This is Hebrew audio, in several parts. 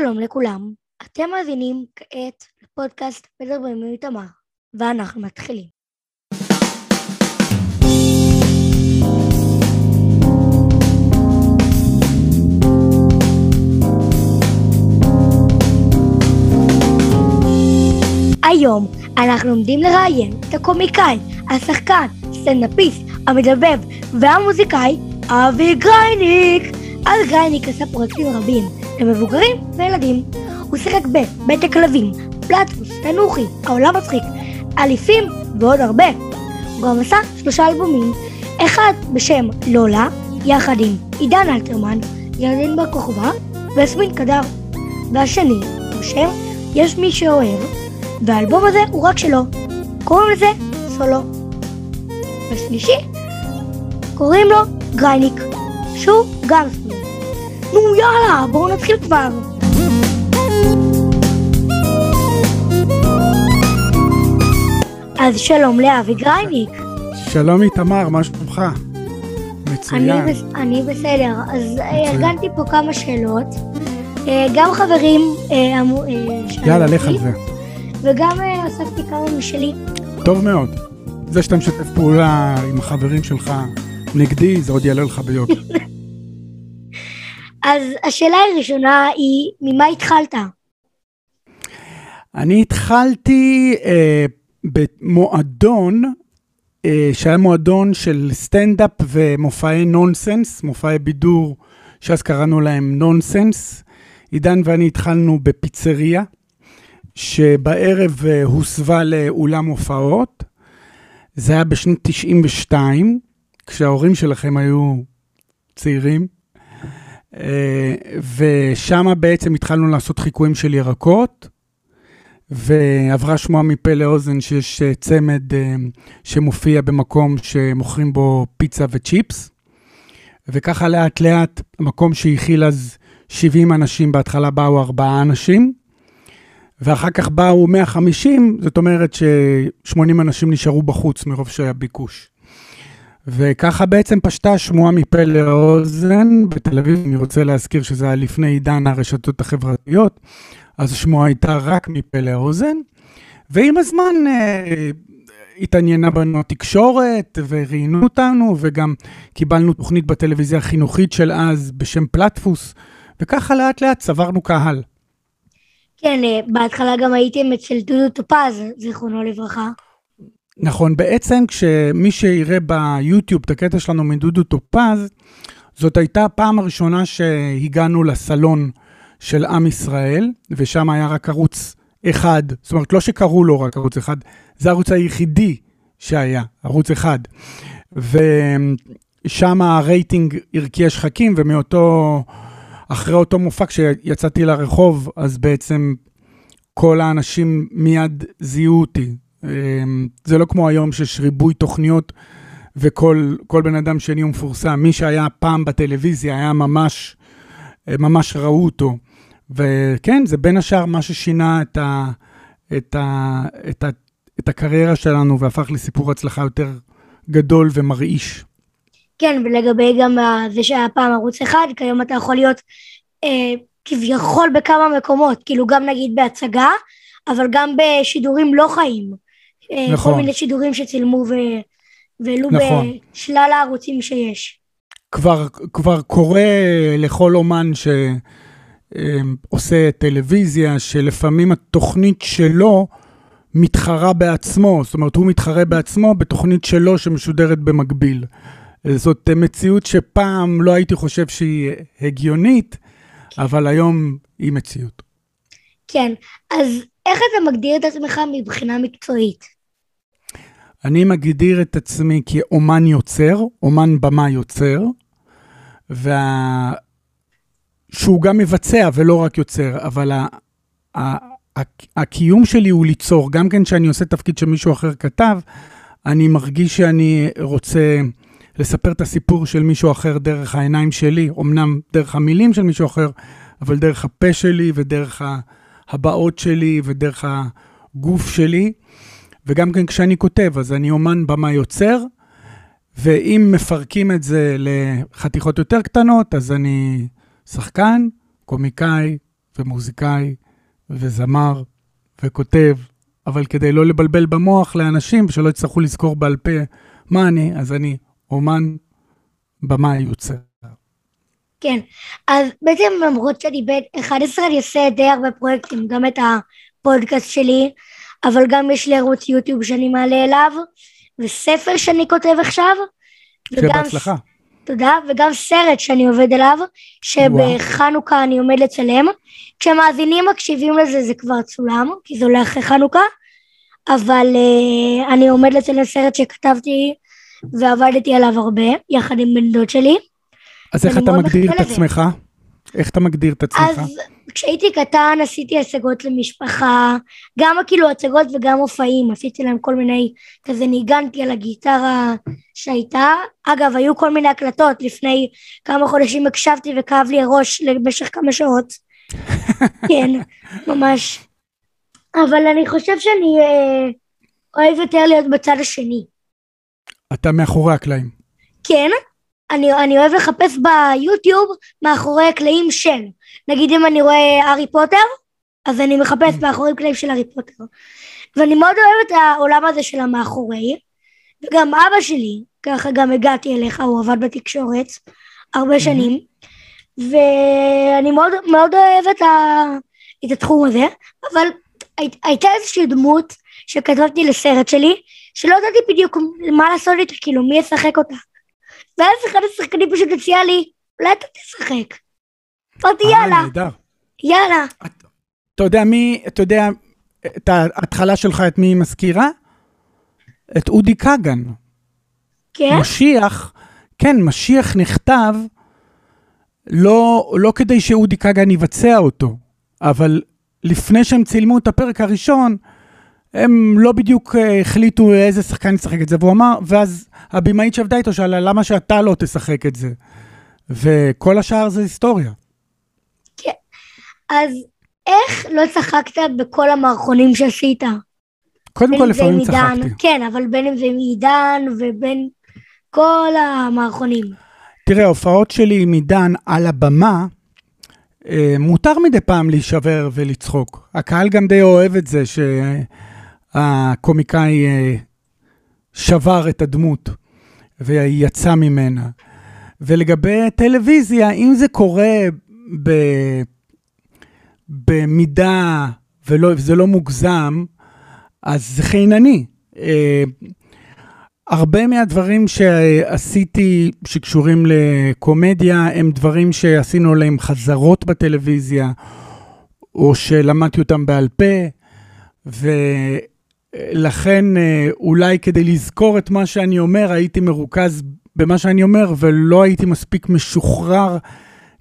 שלום לכולם, אתם מאזינים כעת לפודקאסט מדברים עם איתמר, ואנחנו מתחילים. היום אנחנו עומדים לראיין את הקומיקאי, השחקן, סטנדאפיסט, המדבב והמוזיקאי אבי גרייניק. אבי גרייניק עשה פרויקטים רבים למבוגרים וילדים. הוא שיחק בבית הכלבים, פלטפוס, תנוחי, העולם מצחיק, אליפים ועוד הרבה. הוא גם עשה שלושה אלבומים, אחד בשם לולה, יחד עם עידן אלתרמן, ירדן בר כוכבא ויסמין קדר, והשני בשם יש מי שאוהב, והאלבום הזה הוא רק שלו. קוראים לזה סולו. והשלישי קוראים לו גרייניק, שהוא גם. נו יאללה, בואו נתחיל כבר. אז שלום לאבי גרייניק. שלום איתמר, מה שלומך? מצוין. אני, בס... אני בסדר, אז אה, ארגנתי פה כמה שאלות. אה, גם חברים אה, אמרו... יאללה, לך על זה. וגם אספתי כמה משלי. טוב מאוד. זה שאתה משתף פעולה עם החברים שלך נגדי, זה עוד יעלה לך ביוקר. אז השאלה הראשונה היא, ממה התחלת? אני התחלתי אה, במועדון, אה, שהיה מועדון של סטנדאפ ומופעי נונסנס, מופעי בידור, שאז קראנו להם נונסנס. עידן ואני התחלנו בפיצריה, שבערב אה, הוסבה לאולם הופעות. זה היה בשנת 92, כשההורים שלכם היו צעירים. אה, ושם בעצם התחלנו לעשות חיקויים של ירקות, ועברה שמועה מפה לאוזן שיש אה, צמד אה, שמופיע במקום שמוכרים בו פיצה וצ'יפס, וככה לאט לאט, המקום שהכיל אז 70 אנשים, בהתחלה באו ארבעה אנשים, ואחר כך באו 150, זאת אומרת ש-80 אנשים נשארו בחוץ מרוב שהיה ביקוש. וככה בעצם פשטה השמועה מפה לאוזן בתל אביב, אני רוצה להזכיר שזה היה לפני עידן הרשתות החברתיות, אז השמועה הייתה רק מפה לאוזן, ועם הזמן אה, התעניינה בנו התקשורת, וראיינו אותנו, וגם קיבלנו תוכנית בטלוויזיה החינוכית של אז בשם פלטפוס, וככה לאט לאט צברנו קהל. כן, אה, בהתחלה גם הייתם אצל דודו טופז, זיכרונו לברכה. נכון, בעצם כשמי שיראה ביוטיוב את הקטע שלנו מדודו טופז, זאת הייתה הפעם הראשונה שהגענו לסלון של עם ישראל, ושם היה רק ערוץ אחד, זאת אומרת, לא שקראו לו רק ערוץ אחד, זה הערוץ היחידי שהיה, ערוץ אחד. ושם הרייטינג הרקיע שחקים, ומאותו, אחרי אותו מופע, כשיצאתי לרחוב, אז בעצם כל האנשים מיד זיהו אותי. אמ, זה לא כמו היום שיש ריבוי תוכניות וכל כל בן אדם שני הוא מפורסם. מי שהיה פעם בטלוויזיה היה ממש, ממש ראו אותו. וכן, זה בין השאר מה ששינה את, ה, את, ה, את, ה, את הקריירה שלנו והפך לסיפור הצלחה יותר גדול ומרעיש. כן, ולגבי גם זה שהיה פעם ערוץ אחד, כיום אתה יכול להיות אה, כביכול בכמה מקומות, כאילו גם נגיד בהצגה, אבל גם בשידורים לא חיים. אה, נכון. כל מיני שידורים שצילמו. והעלו נכון. בשלל הערוצים שיש. כבר, כבר קורה לכל אומן שעושה טלוויזיה, שלפעמים התוכנית שלו מתחרה בעצמו, זאת אומרת, הוא מתחרה בעצמו בתוכנית שלו שמשודרת במקביל. זאת מציאות שפעם לא הייתי חושב שהיא הגיונית, אבל היום היא מציאות. כן, אז איך אתה מגדיר את עצמך מבחינה מקצועית? אני מגדיר את עצמי כאומן יוצר, אומן במה יוצר, וה... שהוא גם מבצע ולא רק יוצר, אבל ה... ה... הקיום שלי הוא ליצור, גם כן כשאני עושה תפקיד שמישהו אחר כתב, אני מרגיש שאני רוצה לספר את הסיפור של מישהו אחר דרך העיניים שלי, אמנם דרך המילים של מישהו אחר, אבל דרך הפה שלי ודרך הבעות שלי ודרך הגוף שלי. וגם כן כשאני כותב, אז אני אומן במה יוצר, ואם מפרקים את זה לחתיכות יותר קטנות, אז אני שחקן, קומיקאי ומוזיקאי וזמר וכותב, אבל כדי לא לבלבל במוח לאנשים ושלא יצטרכו לזכור בעל פה מה אני, אז אני אומן, במאי יוצר. כן, אז בעצם למרות שאני בן 11 אני עושה די הרבה פרויקטים, גם את הפודקאסט שלי, אבל גם יש לי ערוץ יוטיוב שאני מעלה אליו, וספר שאני כותב עכשיו. שיהיה בהצלחה. תודה, וגם סרט שאני עובד עליו, שבחנוכה אני עומד לצלם. כשמאזינים מקשיבים לזה זה כבר צולם, כי זה הולך אחרי חנוכה, אבל uh, אני עומד לצלם סרט שכתבתי ועבדתי עליו הרבה, יחד עם בן דוד שלי. אז איך אתה מגדיר את עצמך? איך אתה מגדיר את עצמך? אז כשהייתי קטן עשיתי השגות למשפחה, גם כאילו הצגות וגם מופעים, עשיתי להם כל מיני, כזה ניגנתי על הגיטרה שהייתה. אגב, היו כל מיני הקלטות, לפני כמה חודשים הקשבתי וכאב לי הראש למשך כמה שעות. כן, ממש. אבל אני חושב שאני אה, אוהב יותר להיות בצד השני. אתה מאחורי הקלעים. כן, אני, אני אוהב לחפש ביוטיוב מאחורי הקלעים של. נגיד אם אני רואה הארי פוטר, אז אני מחפש מאחורי הקלעים של הארי פוטר. ואני מאוד אוהב את העולם הזה של המאחורי. וגם אבא שלי, ככה גם הגעתי אליך, הוא עבד בתקשורת הרבה שנים. ואני מאוד, מאוד אוהב את, ה, את התחום הזה, אבל הי, הייתה איזושהי דמות שכתבתי לסרט שלי, שלא ידעתי בדיוק מה לעשות איתה, כאילו מי ישחק אותה. ואז אחד השחקנים פשוט הציע לי, אולי אתה תשחק. אמרתי יאללה. נהדר. יאללה. אתה יודע מי, אתה יודע את ההתחלה שלך, את מי היא מזכירה? את אודי כגן. כן? משיח, כן, משיח נכתב לא, לא כדי שאודי כגן יבצע אותו, אבל לפני שהם צילמו את הפרק הראשון, הם לא בדיוק אה, החליטו איזה שחקן ישחק את זה, והוא אמר, ואז הבמאית שעבדה איתו שאלה, למה שאתה לא תשחק את זה? וכל השאר זה היסטוריה. כן. אז איך לא צחקת בכל המערכונים שעשית? קודם כל, לפעמים צחקתי. כן, אבל בין אם זה עם עידן ובין כל המערכונים. תראה, ההופעות שלי עם עידן על הבמה, אה, מותר מדי פעם להישבר ולצחוק. הקהל גם די אוהב את זה שהקומיקאי אה, שבר את הדמות ויצא ממנה. ולגבי טלוויזיה, אם זה קורה ב... במידה וזה לא מוגזם, אז זה חינני. אה, הרבה מהדברים שעשיתי שקשורים לקומדיה הם דברים שעשינו עליהם חזרות בטלוויזיה, או שלמדתי אותם בעל פה, ולכן אה, אולי כדי לזכור את מה שאני אומר, הייתי מרוכז במה שאני אומר, ולא הייתי מספיק משוחרר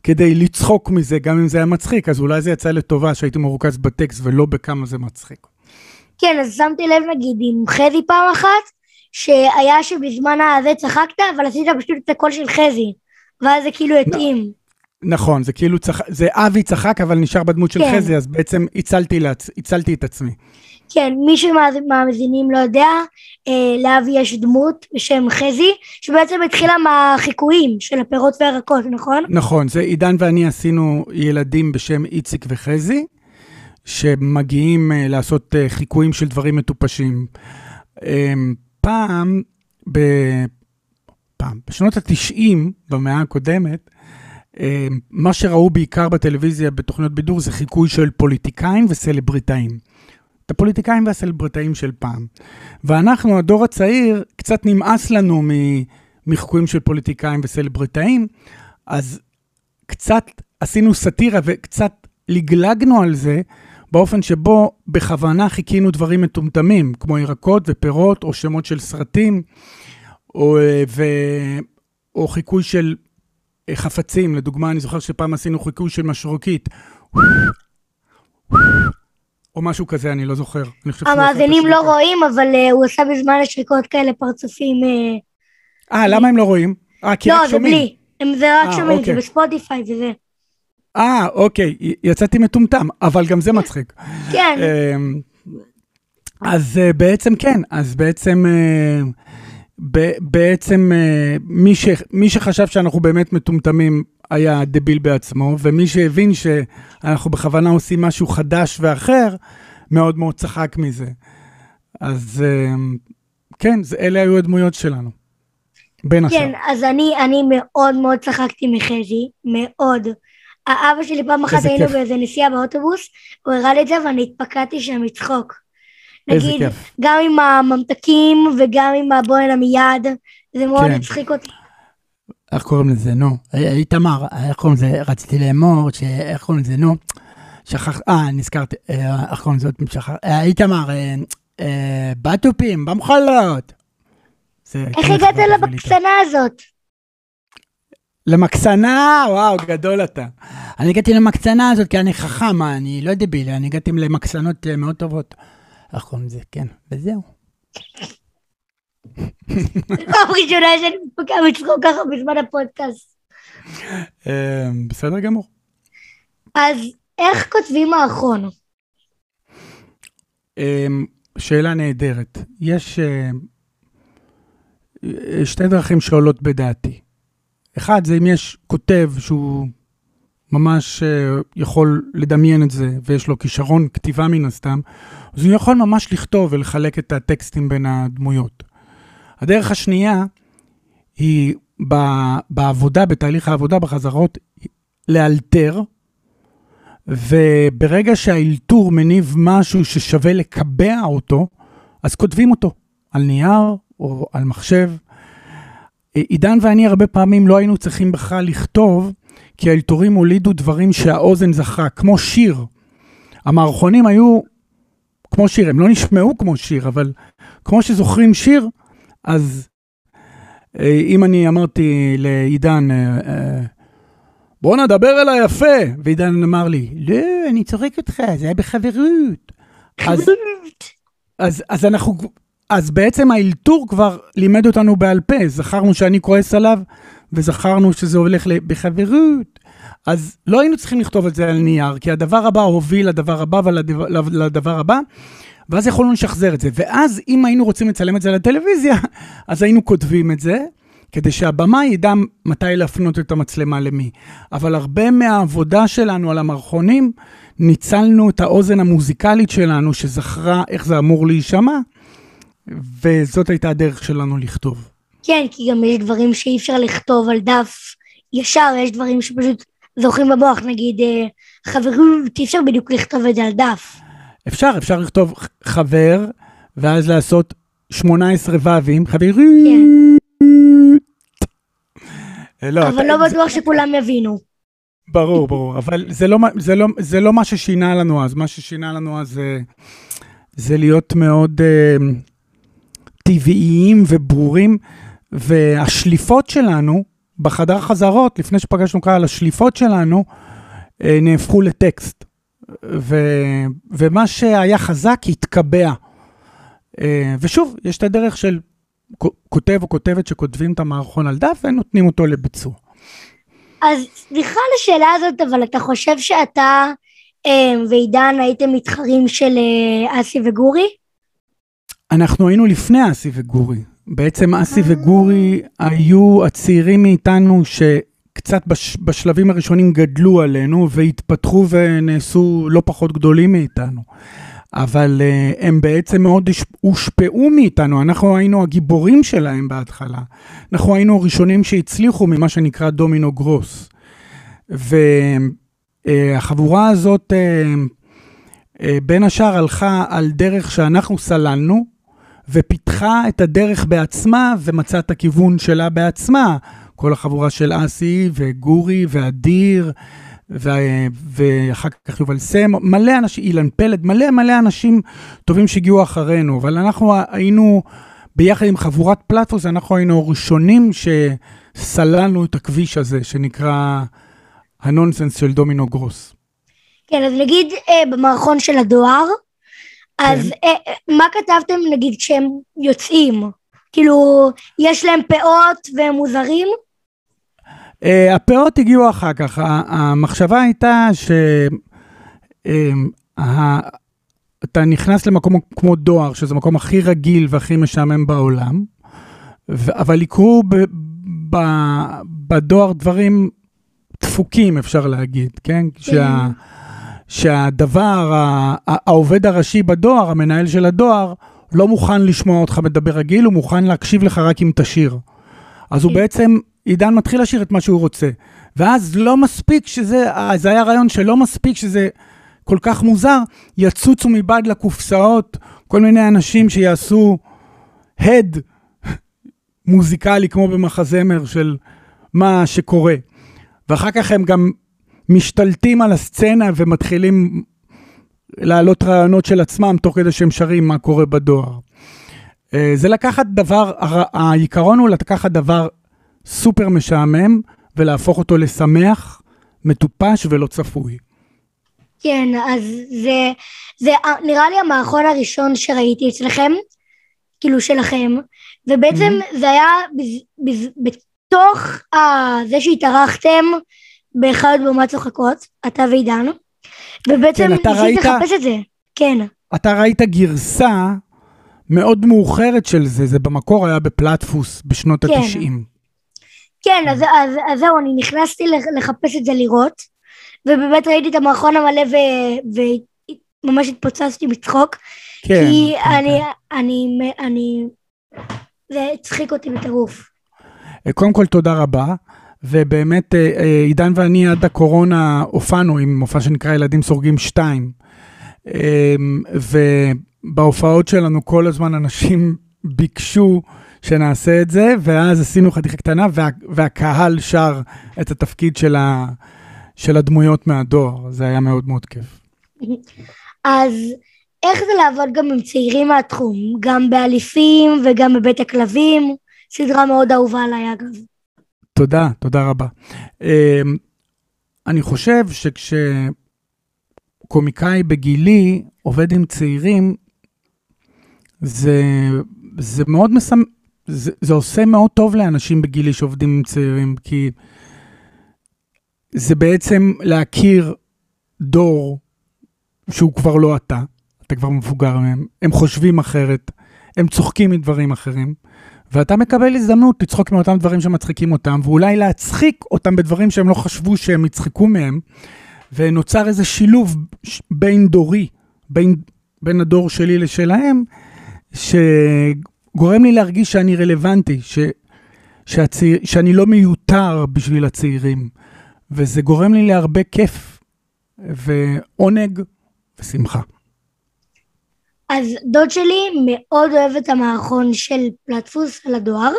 כדי לצחוק מזה, גם אם זה היה מצחיק, אז אולי זה יצא לטובה שהייתי מרוכז בטקסט ולא בכמה זה מצחיק. כן, אז שמתי לב נגיד עם חזי פעם אחת, שהיה שבזמן הזה צחקת, אבל עשית פשוט את הקול של חזי, ואז זה כאילו התאים. נכון, זה כאילו, צח... זה אבי צחק, אבל נשאר בדמות של כן. חזי, אז בעצם הצלתי, לעצ... הצלתי את עצמי. כן, מי שמאזינים לא יודע, אה, לאבי יש דמות בשם חזי, שבעצם התחילה מהחיקויים של הפירות והירקות, נכון? נכון, זה עידן ואני עשינו ילדים בשם איציק וחזי, שמגיעים אה, לעשות אה, חיקויים של דברים מטופשים. אה, פעם, ב... פעם, בשנות ה-90, במאה הקודמת, אה, מה שראו בעיקר בטלוויזיה בתוכניות בידור זה חיקוי של פוליטיקאים וסלבריטאים. את הפוליטיקאים והסלבריטאים של פעם. ואנחנו, הדור הצעיר, קצת נמאס לנו מחיקויים של פוליטיקאים וסלבריטאים, אז קצת עשינו סאטירה וקצת לגלגנו על זה, באופן שבו בכוונה חיכינו דברים מטומטמים, כמו ירקות ופירות, או שמות של סרטים, או, ו, או חיקוי של חפצים. לדוגמה, אני זוכר שפעם עשינו חיקוי של משרוקית. או משהו כזה, אני לא זוכר. המאזינים לא רואים, אבל uh, הוא עשה בזמן השריקות כאלה פרצופים... אה, uh, למה הם לא רואים? אה, כי לא, רק שומעים. לא, זה בלי. הם זה רק 아, שומעים, אוקיי. זה בספוטיפיי וזה. אה, אוקיי, יצאתי מטומטם, אבל גם זה מצחיק. כן. אמ, אז בעצם כן, אז בעצם... בעצם מי, ש, מי שחשב שאנחנו באמת מטומטמים, היה דביל בעצמו, ומי שהבין שאנחנו בכוונה עושים משהו חדש ואחר, מאוד מאוד צחק מזה. אז אה, כן, זה, אלה היו הדמויות שלנו. בין השאר. כן, אז אני, אני מאוד מאוד צחקתי מחזי, מאוד. האבא שלי פעם אחת היינו כיף. באיזה נסיעה באוטובוס, הוא הראה לי את זה ואני התפקדתי שם מצחוק. נגיד. גם עם הממתקים וגם עם הבוא הנה מיד, זה מאוד כן. הצחיק אותי. איך קוראים לזה, נו? אה, איתמר, איך קוראים לזה? רציתי לאמור, איך קוראים לזה, נו? שכח, אה, נזכרתי, אה, איך קוראים לזה שכח? אה, איתמר, בתופים, במחולות. איך הגעת. למקצנה הזאת? למקסנה, וואו, גדול אתה. אני הגעתי למקצנה הזאת כי אני חכם, אני לא דביל, אני הגעתי למקצנות אה, מאוד טובות. איך קוראים לזה, כן, וזהו. פעם ראשונה שאני מפקה מצחוק ככה בזמן הפודקאסט. אה, בסדר גמור. אז איך כותבים מערכון? אה, שאלה נהדרת. יש אה, אה, שתי דרכים שעולות בדעתי. אחד, זה אם יש כותב שהוא ממש אה, יכול לדמיין את זה, ויש לו כישרון כתיבה מן הסתם, אז הוא יכול ממש לכתוב ולחלק את הטקסטים בין הדמויות. הדרך השנייה היא ב- בעבודה, בתהליך העבודה, בחזרות, לאלתר, וברגע שהאלתור מניב משהו ששווה לקבע אותו, אז כותבים אותו על נייר או על מחשב. עידן ואני הרבה פעמים לא היינו צריכים בכלל לכתוב, כי האלתורים הולידו דברים שהאוזן זכרה, כמו שיר. המערכונים היו כמו שיר, הם לא נשמעו כמו שיר, אבל כמו שזוכרים שיר, אז אה, אם אני אמרתי לעידן, אה, אה, בוא נדבר אליי יפה, ועידן אמר לי, לא, אני צוחק אותך, זה היה בחברות. אז, אז, אז אנחנו, אז בעצם האלתור כבר לימד אותנו בעל פה, זכרנו שאני כועס עליו, וזכרנו שזה הולך בחברות. אז לא היינו צריכים לכתוב את זה על נייר, כי הדבר הבא הוביל לדבר הבא ולדבר לדבר הבא, ואז יכולנו לשחזר את זה. ואז אם היינו רוצים לצלם את זה לטלוויזיה, אז היינו כותבים את זה, כדי שהבמאי ידע מתי להפנות את המצלמה למי. אבל הרבה מהעבודה שלנו על המערכונים, ניצלנו את האוזן המוזיקלית שלנו, שזכרה איך זה אמור להישמע, וזאת הייתה הדרך שלנו לכתוב. כן, כי גם יש דברים שאי אפשר לכתוב על דף ישר, יש דברים שפשוט זוכרים במוח, נגיד אה, חברות, אי אפשר בדיוק לכתוב את זה על דף. אפשר, אפשר לכתוב חבר, ואז לעשות 18 ו"ים, חברות. אה, לא, אבל לא בטוח שכולם יבינו. ברור, ברור, אבל זה לא, זה, לא, זה לא מה ששינה לנו אז, מה ששינה לנו אז זה, זה להיות מאוד אה, טבעיים וברורים, והשליפות שלנו בחדר חזרות, לפני שפגשנו קהל, השליפות שלנו אה, נהפכו לטקסט, ו, ומה שהיה חזק התקבע. אה, ושוב, יש את הדרך של כותב או כותבת שכותבים את המערכון על דף ונותנים אותו לביצוע. אז סליחה על השאלה הזאת, אבל אתה חושב שאתה אה, ועידן הייתם מתחרים של אה, אסי וגורי? אנחנו היינו לפני אסי וגורי. בעצם אסי וגורי היו הצעירים מאיתנו שקצת בש, בשלבים הראשונים גדלו עלינו והתפתחו ונעשו לא פחות גדולים מאיתנו. אבל uh, הם בעצם מאוד הושפעו מאיתנו, אנחנו היינו הגיבורים שלהם בהתחלה. אנחנו היינו הראשונים שהצליחו ממה שנקרא דומינו גרוס. והחבורה הזאת, uh, uh, בין השאר הלכה על דרך שאנחנו סללנו, ופיתחה את הדרך בעצמה ומצאה את הכיוון שלה בעצמה. כל החבורה של אסי וגורי ואדיר, ו... ואחר כך יובל סם, מלא אנשים, אילן פלד, מלא מלא אנשים טובים שהגיעו אחרינו, אבל אנחנו היינו, ביחד עם חבורת פלטפוס, אנחנו היינו הראשונים שסללנו את הכביש הזה, שנקרא הנונסנס של דומינו גרוס. כן, אז נגיד אה, במערכון של הדואר, אז כן. אה, אה, מה כתבתם נגיד כשהם יוצאים? כאילו, יש להם פאות והם מוזרים? Uh, הפאות הגיעו אחר כך. המחשבה הייתה שאתה נכנס למקום כמו דואר, שזה המקום הכי רגיל והכי משעמם בעולם, אבל יקרו ב- ב- בדואר דברים דפוקים, אפשר להגיד, כן? שה, שהדבר, העובד הראשי בדואר, המנהל של הדואר, לא מוכן לשמוע אותך מדבר רגיל, הוא מוכן להקשיב לך רק אם תשיר. אז הוא כן. בעצם, עידן מתחיל לשיר את מה שהוא רוצה. ואז לא מספיק שזה, זה היה רעיון שלא מספיק שזה כל כך מוזר, יצוצו מבעד לקופסאות כל מיני אנשים שיעשו הד מוזיקלי, כמו במחזמר של מה שקורה. ואחר כך הם גם משתלטים על הסצנה ומתחילים להעלות רעיונות של עצמם תוך כדי שהם שרים מה קורה בדואר. אה, זה לקחת דבר, העיקרון הוא לקחת דבר סופר משעמם ולהפוך אותו לשמח, מטופש ולא צפוי. כן, אז זה, זה נראה לי המערכון הראשון שראיתי אצלכם, כאילו שלכם, ובעצם mm-hmm. זה היה בז, בז, בתוך ה, זה שהתארחתם באחד במה צוחקות, אתה ועידן, ובעצם כן, ניסית ראית... לחפש את זה, כן. אתה ראית גרסה מאוד מאוחרת של זה, זה במקור היה בפלטפוס בשנות כן. התשעים. כן, אז, אז, אז זהו, אני נכנסתי לחפש את זה לראות, ובאמת ראיתי את המערכון המלא וממש התפוצצתי מצחוק, כן, כי כן, אני. אני, אני, אני, זה הצחיק אותי בטירוף. אה, קודם כל, תודה רבה. ובאמת, אה, אה, עידן ואני עד הקורונה הופענו עם מופע שנקרא ילדים סורגים 2. ובהופעות שלנו כל הזמן אנשים ביקשו שנעשה את זה, ואז עשינו חתיכה קטנה, וה, והקהל שר את התפקיד של, ה, של הדמויות מהדואר. זה היה מאוד מאוד כיף. אז איך זה לעבוד גם עם צעירים מהתחום? גם באליפים וגם בבית הכלבים? סדרה מאוד אהובה עליי אגב. תודה, תודה רבה. אמ, אני חושב שכשקומיקאי בגילי עובד עם צעירים, זה, זה מאוד מסמ... זה, זה עושה מאוד טוב לאנשים בגילי שעובדים עם צעירים, כי זה בעצם להכיר דור שהוא כבר לא אתה, אתה כבר מבוגר מהם, הם חושבים אחרת, הם צוחקים מדברים אחרים, ואתה מקבל הזדמנות לצחוק מאותם דברים שמצחיקים אותם, ואולי להצחיק אותם בדברים שהם לא חשבו שהם יצחקו מהם, ונוצר איזה שילוב בין דורי, בין, בין הדור שלי לשלהם, שגורם לי להרגיש שאני רלוונטי, ש, שהצעיר, שאני לא מיותר בשביל הצעירים, וזה גורם לי להרבה כיף ועונג ושמחה. אז דוד שלי מאוד אוהב את המערכון של פלטפוס על הדואר,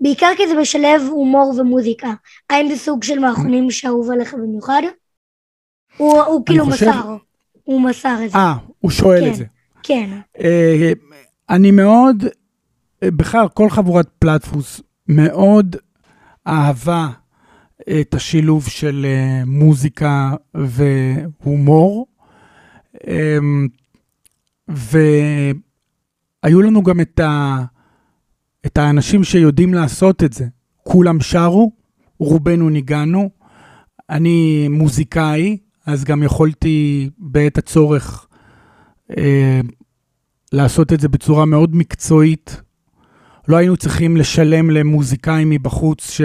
בעיקר כי זה משלב הומור ומוזיקה. האם זה סוג של מערכונים שאהוב עליך במיוחד? הוא, הוא כאילו חושב... מסר, הוא מסר את זה. אה, הוא שואל כן, את זה. כן. אה, אני מאוד, בכלל, כל חבורת פלטפוס מאוד אהבה את השילוב של אה, מוזיקה והומור. אה, והיו לנו גם את, ה... את האנשים שיודעים לעשות את זה. כולם שרו, רובנו ניגענו. אני מוזיקאי, אז גם יכולתי בעת הצורך אה, לעשות את זה בצורה מאוד מקצועית. לא היינו צריכים לשלם למוזיקאים מבחוץ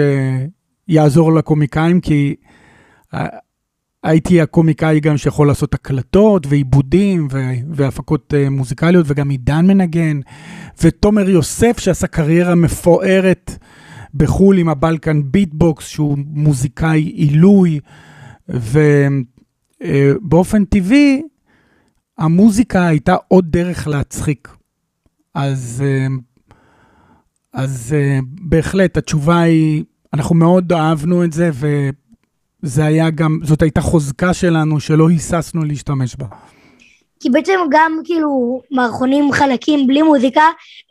שיעזור לקומיקאים, כי הייתי הקומיקאי גם שיכול לעשות הקלטות ועיבודים והפקות uh, מוזיקליות, וגם עידן מנגן, ותומר יוסף שעשה קריירה מפוארת בחו"ל עם הבלקן ביטבוקס, שהוא מוזיקאי עילוי, ובאופן uh, טבעי, המוזיקה הייתה עוד דרך להצחיק. אז, אז uh, בהחלט, התשובה היא, אנחנו מאוד אהבנו את זה, ו... זה היה גם, זאת הייתה חוזקה שלנו שלא היססנו להשתמש בה. כי בעצם גם כאילו מערכונים חלקים בלי מוזיקה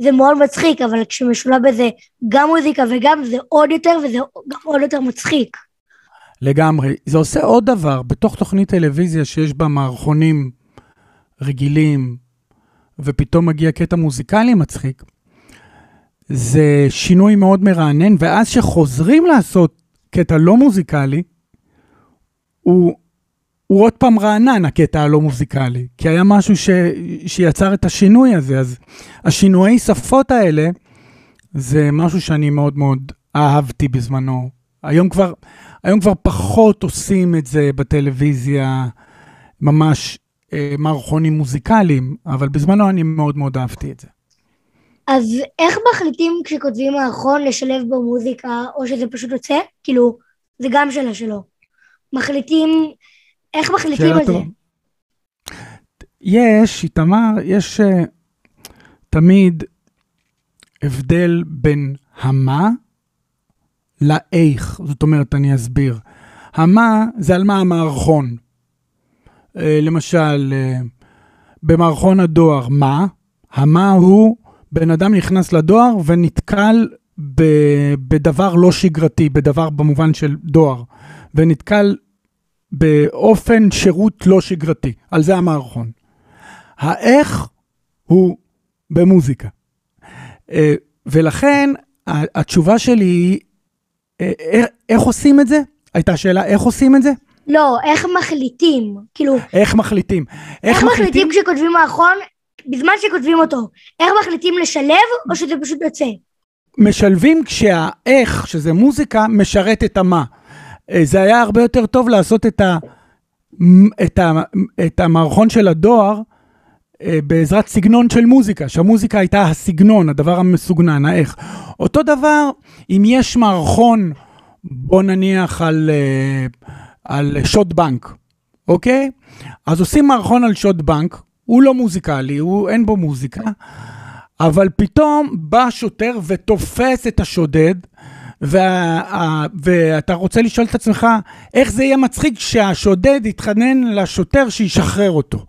זה מאוד מצחיק, אבל כשמשולב בזה גם מוזיקה וגם זה עוד יותר וזה גם עוד יותר מצחיק. לגמרי. זה עושה עוד דבר, בתוך תוכנית טלוויזיה שיש בה מערכונים רגילים, ופתאום מגיע קטע מוזיקלי מצחיק, זה שינוי מאוד מרענן, ואז שחוזרים לעשות קטע לא מוזיקלי, הוא, הוא עוד פעם רענן, הקטע הלא מוזיקלי, כי היה משהו ש, שיצר את השינוי הזה, אז השינויי שפות האלה, זה משהו שאני מאוד מאוד אהבתי בזמנו היום כבר, היום כבר פחות עושים את זה בטלוויזיה, ממש אה, מערכונים מוזיקליים, אבל בזמנו אני מאוד מאוד אהבתי את זה. אז איך מחליטים כשכותבים מערכון לשלב בו מוזיקה, או שזה פשוט יוצא? כאילו, זה גם שאלה שלו. מחליטים, איך מחליטים על זה? יש, איתמר, יש uh, תמיד הבדל בין המה לאיך. זאת אומרת, אני אסביר. המה זה על מה המערכון. Uh, למשל, uh, במערכון הדואר, מה? המה הוא בן אדם נכנס לדואר ונתקל ב, בדבר לא שגרתי, בדבר במובן של דואר, ונתקל באופן שירות לא שגרתי. על זה המערכון. האיך הוא במוזיקה. אה, ולכן התשובה שלי היא, אה, איך עושים את זה? הייתה שאלה, איך עושים את זה? לא, איך מחליטים? כאילו... איך מחליטים? איך, איך מחליטים כשכותבים מערכון, בזמן שכותבים אותו? איך מחליטים לשלב, או שזה פשוט יוצא? משלבים כשהאיך, שזה מוזיקה, משרת את המה. אה, זה היה הרבה יותר טוב לעשות את, ה, את, ה, את המערכון של הדואר אה, בעזרת סגנון של מוזיקה, שהמוזיקה הייתה הסגנון, הדבר המסוגנן, האיך. אותו דבר, אם יש מערכון, בוא נניח על, אה, על שוד בנק, אוקיי? אז עושים מערכון על שוד בנק, הוא לא מוזיקלי, הוא, אין בו מוזיקה, אבל פתאום בא שוטר ותופס את השודד, וה, ואתה רוצה לשאול את עצמך, איך זה יהיה מצחיק כשהשודד יתחנן לשוטר שישחרר אותו.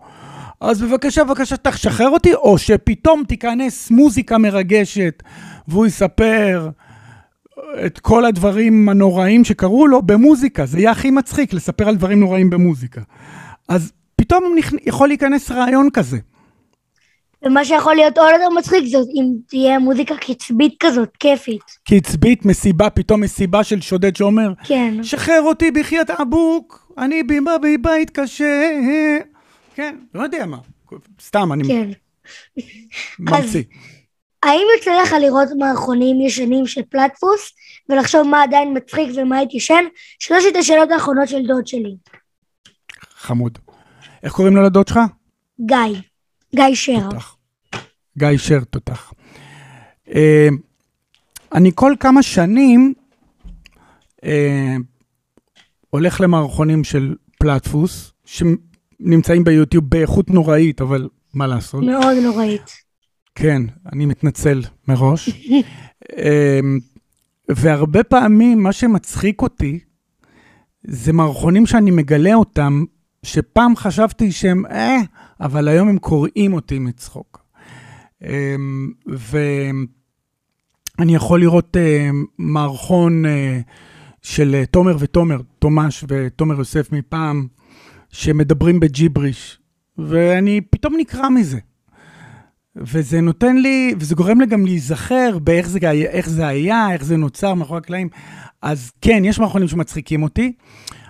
אז בבקשה, בבקשה, תשחרר אותי, או שפתאום תיכנס מוזיקה מרגשת, והוא יספר את כל הדברים הנוראים שקרו לו במוזיקה. זה יהיה הכי מצחיק לספר על דברים נוראים במוזיקה. אז פתאום יכול להיכנס רעיון כזה. ומה שיכול להיות עוד יותר מצחיק זאת אם תהיה מוזיקה קצבית כזאת, כיפית. קצבית, מסיבה, פתאום מסיבה של שודד שאומר, כן. שחרר אותי בחיית אבוק, אני בימה בבית קשה. כן, לא יודע מה, סתם, אני כן. ממציא. האם יוצא לך לראות מערכונים ישנים של פלטפוס ולחשוב מה עדיין מצחיק ומה התיישן? שלושת השאלות האחרונות של דוד שלי. חמוד. איך קוראים לו לדוד שלך? גיא. גיא שר. תותח. גיא שר תותח. אה, אני כל כמה שנים אה, הולך למערכונים של פלטפוס, שנמצאים ביוטיוב באיכות נוראית, אבל מה לעשות? מאוד נוראית. כן, אני מתנצל מראש. אה, והרבה פעמים מה שמצחיק אותי, זה מערכונים שאני מגלה אותם שפעם חשבתי שהם אה, אבל היום הם קוראים אותי מצחוק. אמ, ואני יכול לראות אה, מערכון אה, של אה, תומר ותומר, תומש ותומר יוסף מפעם, שמדברים בג'יבריש, ואני פתאום נקרע מזה. וזה נותן לי, וזה גורם לי גם להיזכר באיך זה, איך זה היה, איך זה נוצר מאחורי הקלעים. אז כן, יש מערכונים שמצחיקים אותי.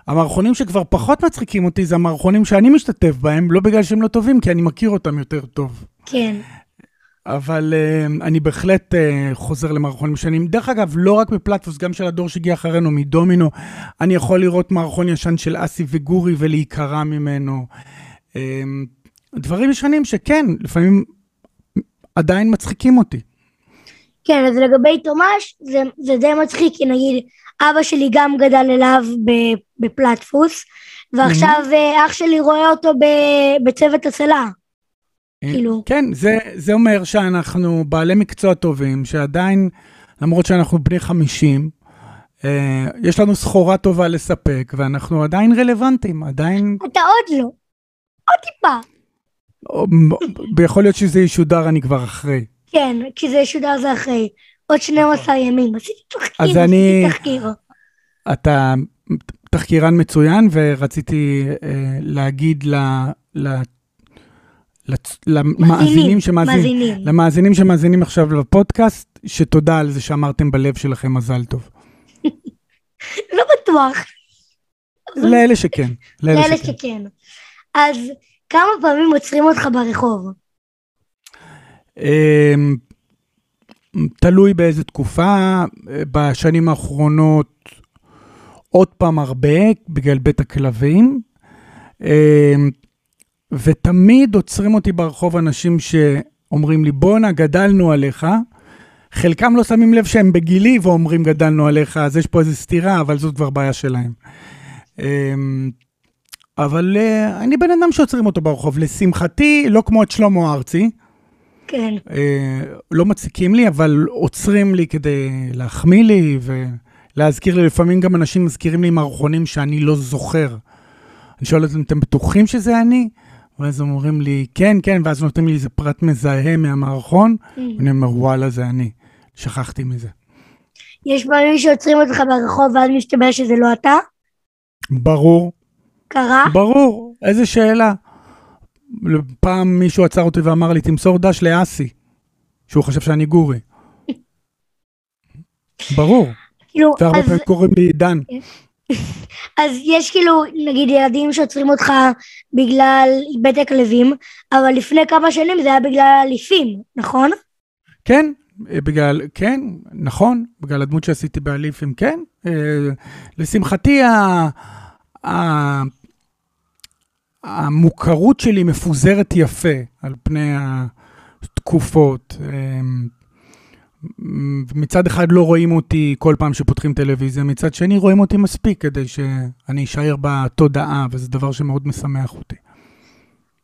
המערכונים שכבר פחות מצחיקים אותי זה המערכונים שאני משתתף בהם, לא בגלל שהם לא טובים, כי אני מכיר אותם יותר טוב. כן. אבל uh, אני בהחלט uh, חוזר למערכונים שונים. דרך אגב, לא רק בפלטפוס, גם של הדור שהגיע אחרינו, מדומינו, אני יכול לראות מערכון ישן של אסי וגורי ולהיקרע ממנו. Uh, דברים ישנים שכן, לפעמים עדיין מצחיקים אותי. כן, אז לגבי תומש, זה, זה די מצחיק, כי נגיד, אבא שלי גם גדל אליו בפלטפוס, ועכשיו mm-hmm. אח שלי רואה אותו בצוות הסלע. אה, כאילו. כן, זה, זה אומר שאנחנו בעלי מקצוע טובים, שעדיין, למרות שאנחנו בני 50, אה, יש לנו סחורה טובה לספק, ואנחנו עדיין רלוונטיים, עדיין... אתה עוד לא. עוד טיפה. יכול להיות שזה ישודר, אני כבר אחרי. כן, כשזה ישודר זה אחרי. עוד 12 ימים. עשיתי תחקיר, אני... תחקיר. אתה תחקירן מצוין, ורציתי אה, להגיד ל... ל... למאזינים שמאזינים, למאזינים שמאזינים עכשיו לפודקאסט, שתודה על זה שאמרתם בלב שלכם מזל טוב. לא בטוח. לאלה שכן. לאלה שכן. אז כמה פעמים עוצרים אותך ברחוב? תלוי באיזה תקופה, בשנים האחרונות עוד פעם הרבה בגלל בית הכלבים, אה, ותמיד עוצרים אותי ברחוב אנשים שאומרים לי, בואנה, גדלנו עליך. חלקם לא שמים לב שהם בגילי ואומרים גדלנו עליך, אז יש פה איזו סתירה, אבל זאת כבר בעיה שלהם. אמ, אבל אני בן אדם שעוצרים אותו ברחוב. לשמחתי, לא כמו את שלמה ארצי. כן. Uh, לא מציקים לי, אבל עוצרים לי כדי להחמיא לי ולהזכיר לי. לפעמים גם אנשים מזכירים לי מערכונים שאני לא זוכר. אני שואל אותם, אתם בטוחים שזה אני? ואז אומרים לי, כן, כן, ואז נותנים לי איזה פרט מזהה מהמערכון, mm. ואני אומר, וואלה, זה אני. שכחתי מזה. יש פעמים שעוצרים אותך ברחוב ואז מסתבר שזה לא אתה? ברור. קרה? ברור, איזה שאלה. פעם מישהו עצר אותי ואמר לי, תמסור דש לאסי, שהוא חושב שאני גורי. ברור. כאילו, והרבה אז... פעמים קוראים לי עידן. אז יש כאילו, נגיד, ילדים שעוצרים אותך בגלל בית הכלבים, אבל לפני כמה שנים זה היה בגלל אליפים, נכון? כן, בגלל, כן, נכון, בגלל הדמות שעשיתי באליפים, כן. אה, לשמחתי, ה, המוכרות שלי מפוזרת יפה על פני התקופות. אה, מצד אחד לא רואים אותי כל פעם שפותחים טלוויזיה, מצד שני רואים אותי מספיק כדי שאני אשאר בתודעה, וזה דבר שמאוד משמח אותי.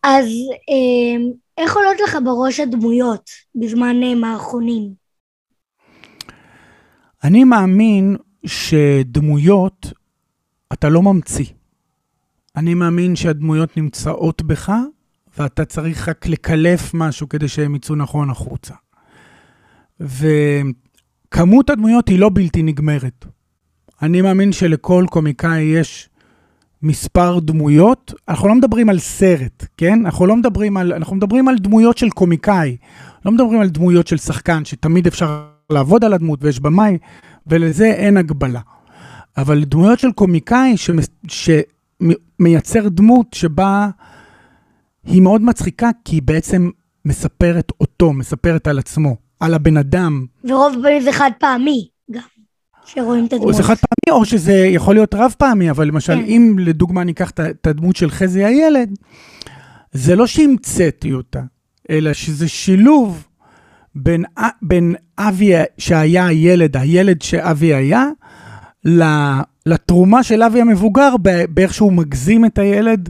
אז אה, איך עולות לך בראש הדמויות בזמן אה, מערכונים? אני מאמין שדמויות אתה לא ממציא. אני מאמין שהדמויות נמצאות בך, ואתה צריך רק לקלף משהו כדי שהם יצאו נכון החוצה. וכמות הדמויות היא לא בלתי נגמרת. אני מאמין שלכל קומיקאי יש מספר דמויות, אנחנו לא מדברים על סרט, כן? אנחנו לא מדברים על, אנחנו מדברים על דמויות של קומיקאי, לא מדברים על דמויות של שחקן, שתמיד אפשר לעבוד על הדמות ויש במאי, ולזה אין הגבלה. אבל דמויות של קומיקאי שמייצר דמות שבה היא מאוד מצחיקה, כי היא בעצם מספרת אותו, מספרת על עצמו, על הבן אדם. ורוב פעמים זה חד פעמי גם. שרואים את הדמות. זה חד פעמי, או שזה יכול להיות רב פעמי, אבל למשל, כן. אם לדוגמה ניקח את הדמות של חזי הילד, זה לא שהמצאתי אותה, אלא שזה שילוב בין, בין אבי שהיה הילד, הילד שאבי היה, לתרומה של אבי המבוגר, באיך שהוא מגזים את הילד,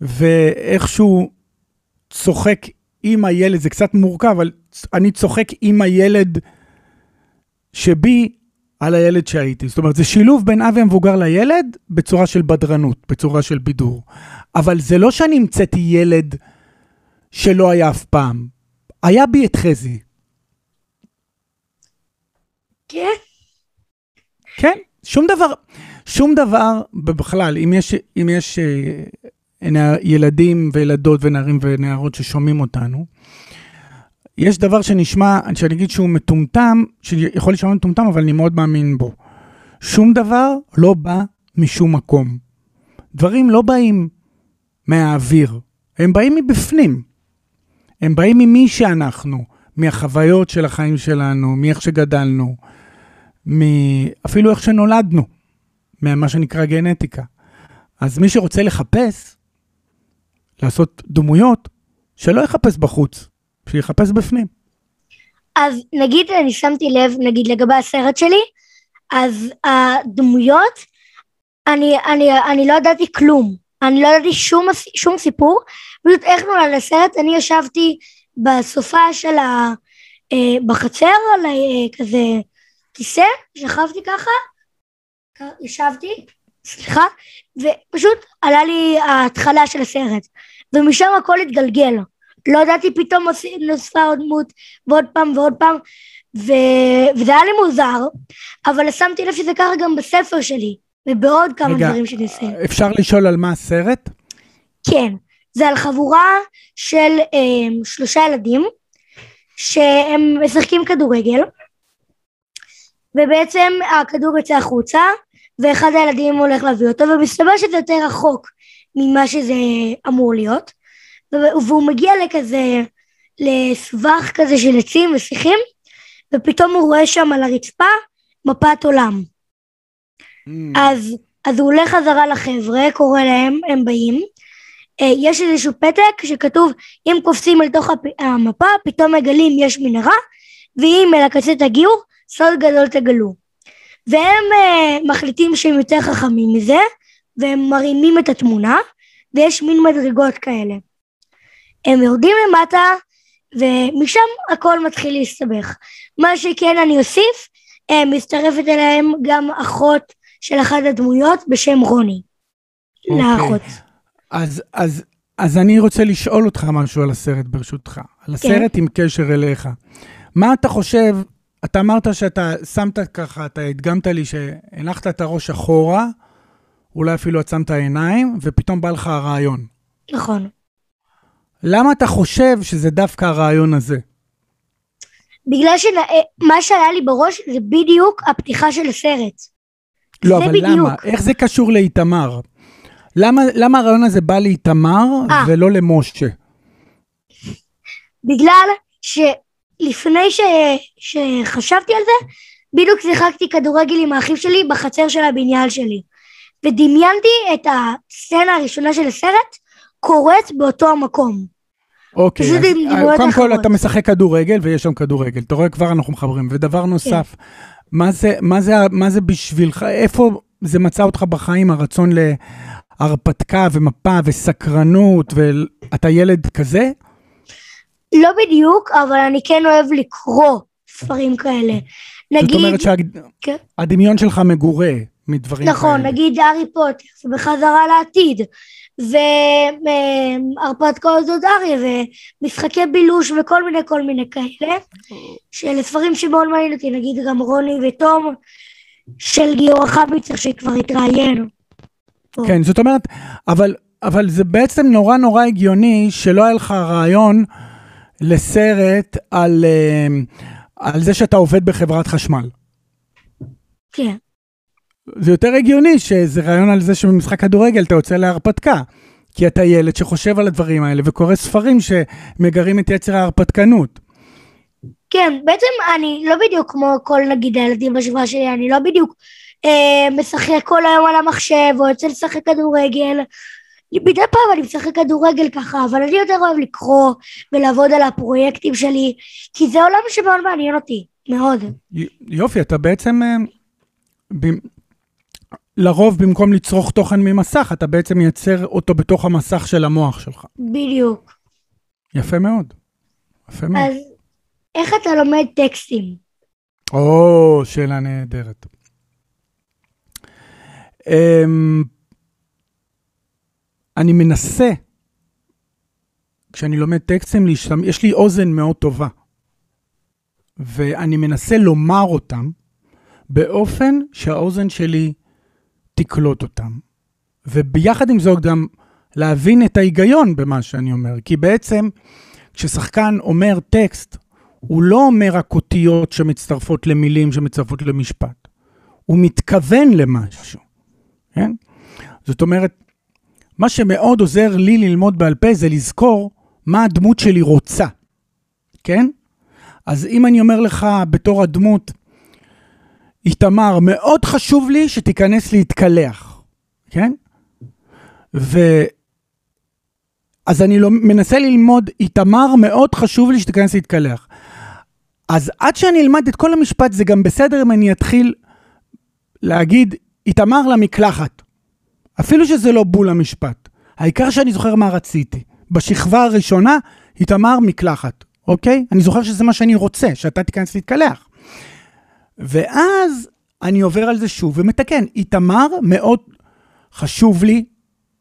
ואיך שהוא צוחק עם הילד, זה קצת מורכב, אבל אני צוחק עם הילד שבי על הילד שהייתי. זאת אומרת, זה שילוב בין אבי המבוגר לילד בצורה של בדרנות, בצורה של בידור. אבל זה לא שאני המצאתי ילד שלא היה אף פעם. היה בי את חזי. כן? כן, שום דבר, שום דבר בכלל, אם יש, אם יש אה, ילדים וילדות ונערים ונערות ששומעים אותנו, יש דבר שנשמע, שאני אגיד שהוא מטומטם, שיכול להישמע מטומטם, אבל אני מאוד מאמין בו. שום דבר לא בא משום מקום. דברים לא באים מהאוויר, הם באים מבפנים. הם באים ממי שאנחנו, מהחוויות של החיים שלנו, מאיך שגדלנו, אפילו איך שנולדנו, ממה שנקרא גנטיקה. אז מי שרוצה לחפש, לעשות דמויות, שלא יחפש בחוץ, שיחפש בפנים. אז נגיד, אני שמתי לב, נגיד לגבי הסרט שלי, אז הדמויות, אני, אני, אני לא ידעתי כלום. אני לא ידעתי שום, שום סיפור. פשוט איך נולד הסרט, אני ישבתי בסופה של ה... אה, בחצר, על אה, כזה כיסא, שכבתי ככה, ישבתי, סליחה, ופשוט עלה לי ההתחלה של הסרט, ומשם הכל התגלגל. לא ידעתי, פתאום נוספה עוד דמות, ועוד פעם ועוד פעם, ו... וזה היה לי מוזר, אבל שמתי לב שזה ככה גם בספר שלי, ובעוד כמה רגע, דברים שאני עושה. אפשר לשאול על מה הסרט? כן, זה על חבורה של אה, שלושה ילדים, שהם משחקים כדורגל, ובעצם הכדור יוצא החוצה, ואחד הילדים הולך להביא אותו, ומסתבר שזה יותר רחוק ממה שזה אמור להיות, והוא מגיע לכזה, לסבך כזה של עצים ושיחים, ופתאום הוא רואה שם על הרצפה מפת עולם. אז, אז הוא הולך חזרה לחבר'ה, קורא להם, הם באים. אה, יש איזשהו פתק שכתוב אם קופצים אל תוך המפה פתאום מגלים יש מנהרה ואם אל הקצה תגיעו סוד גדול תגלו והם אה, מחליטים שהם יותר חכמים מזה והם מרימים את התמונה ויש מין מדרגות כאלה הם יורדים למטה ומשם הכל מתחיל להסתבך מה שכן אני אוסיף אה, מצטרפת אליהם גם אחות של אחת הדמויות בשם רוני אוקיי. לאחות אז, אז, אז אני רוצה לשאול אותך משהו על הסרט, ברשותך. על הסרט עם קשר אליך. מה אתה חושב, אתה אמרת שאתה שמת ככה, אתה הדגמת לי שהנחת את הראש אחורה, אולי אפילו עצמת עיניים, ופתאום בא לך הרעיון. נכון למה אתה חושב שזה דווקא הרעיון הזה? בגלל שמה שהיה לי בראש זה בדיוק הפתיחה של הסרט. לא, אבל בדיוק. למה? איך זה קשור לאיתמר? למה, למה הרעיון הזה בא לאיתמר אה. ולא למשה? בגלל שלפני ש... שחשבתי על זה, בדיוק שיחקתי כדורגל עם האחים שלי בחצר של הבניין שלי. ודמיינתי את הסצנה הראשונה של הסרט קורית באותו המקום. אוקיי, אז, אה, קודם כל. אתה משחק כדורגל ויש שם כדורגל, אתה רואה כבר אנחנו מחברים. ודבר נוסף, מה זה, מה זה, מה זה בשבילך, איפה זה מצא אותך בחיים, הרצון להרפתקה ומפה וסקרנות, ואתה ילד כזה? לא בדיוק, אבל אני כן אוהב לקרוא ספרים כאלה. נגיד, זאת אומרת כן. שהדמיון שלך מגורה מדברים נכון, כאלה. נגיד הארי פוטר, זה בחזרה לעתיד, והרפתקאות זאת אריה, ומשחקי בילוש וכל מיני כל מיני כאלה, שאלה ספרים שמאוד מעניין אותי, נגיד גם רוני ותום של גיורא חביצר שכבר התראיין. כן, זאת אומרת, אבל, אבל זה בעצם נורא נורא הגיוני שלא היה לך רעיון לסרט על, אה, על זה שאתה עובד בחברת חשמל. כן, זה יותר הגיוני שזה רעיון על זה שבמשחק כדורגל אתה יוצא להרפתקה. כי אתה ילד שחושב על הדברים האלה וקורא ספרים שמגרים את יצר ההרפתקנות. כן, בעצם אני לא בדיוק כמו כל נגיד הילדים בשבוע שלי, אני לא בדיוק אה, משחק כל היום על המחשב או יוצא לשחק כדורגל. מדי פעם אני משחק כדורגל ככה, אבל אני יותר אוהב לקרוא ולעבוד על הפרויקטים שלי, כי זה עולם שמאוד מעניין אותי, מאוד. י- יופי, אתה בעצם... אה, ב- לרוב במקום לצרוך תוכן ממסך, אתה בעצם מייצר אותו בתוך המסך של המוח שלך. בדיוק. יפה מאוד. יפה מאוד. אז איך אתה לומד טקסטים? או, שאלה נהדרת. אמ, אני מנסה, כשאני לומד טקסטים, להשתמ... יש לי אוזן מאוד טובה. ואני מנסה לומר אותם באופן שהאוזן שלי תקלוט אותם. וביחד עם זאת גם להבין את ההיגיון במה שאני אומר. כי בעצם, כששחקן אומר טקסט, הוא לא אומר רק אותיות שמצטרפות למילים שמצטרפות למשפט. הוא מתכוון למשהו, כן? זאת אומרת, מה שמאוד עוזר לי ללמוד בעל פה זה לזכור מה הדמות שלי רוצה, כן? אז אם אני אומר לך בתור הדמות, איתמר, מאוד חשוב לי שתיכנס להתקלח, כן? ו... אז אני לא, מנסה ללמוד, איתמר, מאוד חשוב לי שתיכנס להתקלח. אז עד שאני אלמד את כל המשפט, זה גם בסדר אם אני אתחיל להגיד, איתמר למקלחת. אפילו שזה לא בול המשפט. העיקר שאני זוכר מה רציתי. בשכבה הראשונה, איתמר מקלחת, אוקיי? אני זוכר שזה מה שאני רוצה, שאתה תיכנס להתקלח. ואז אני עובר על זה שוב ומתקן. איתמר, מאוד חשוב לי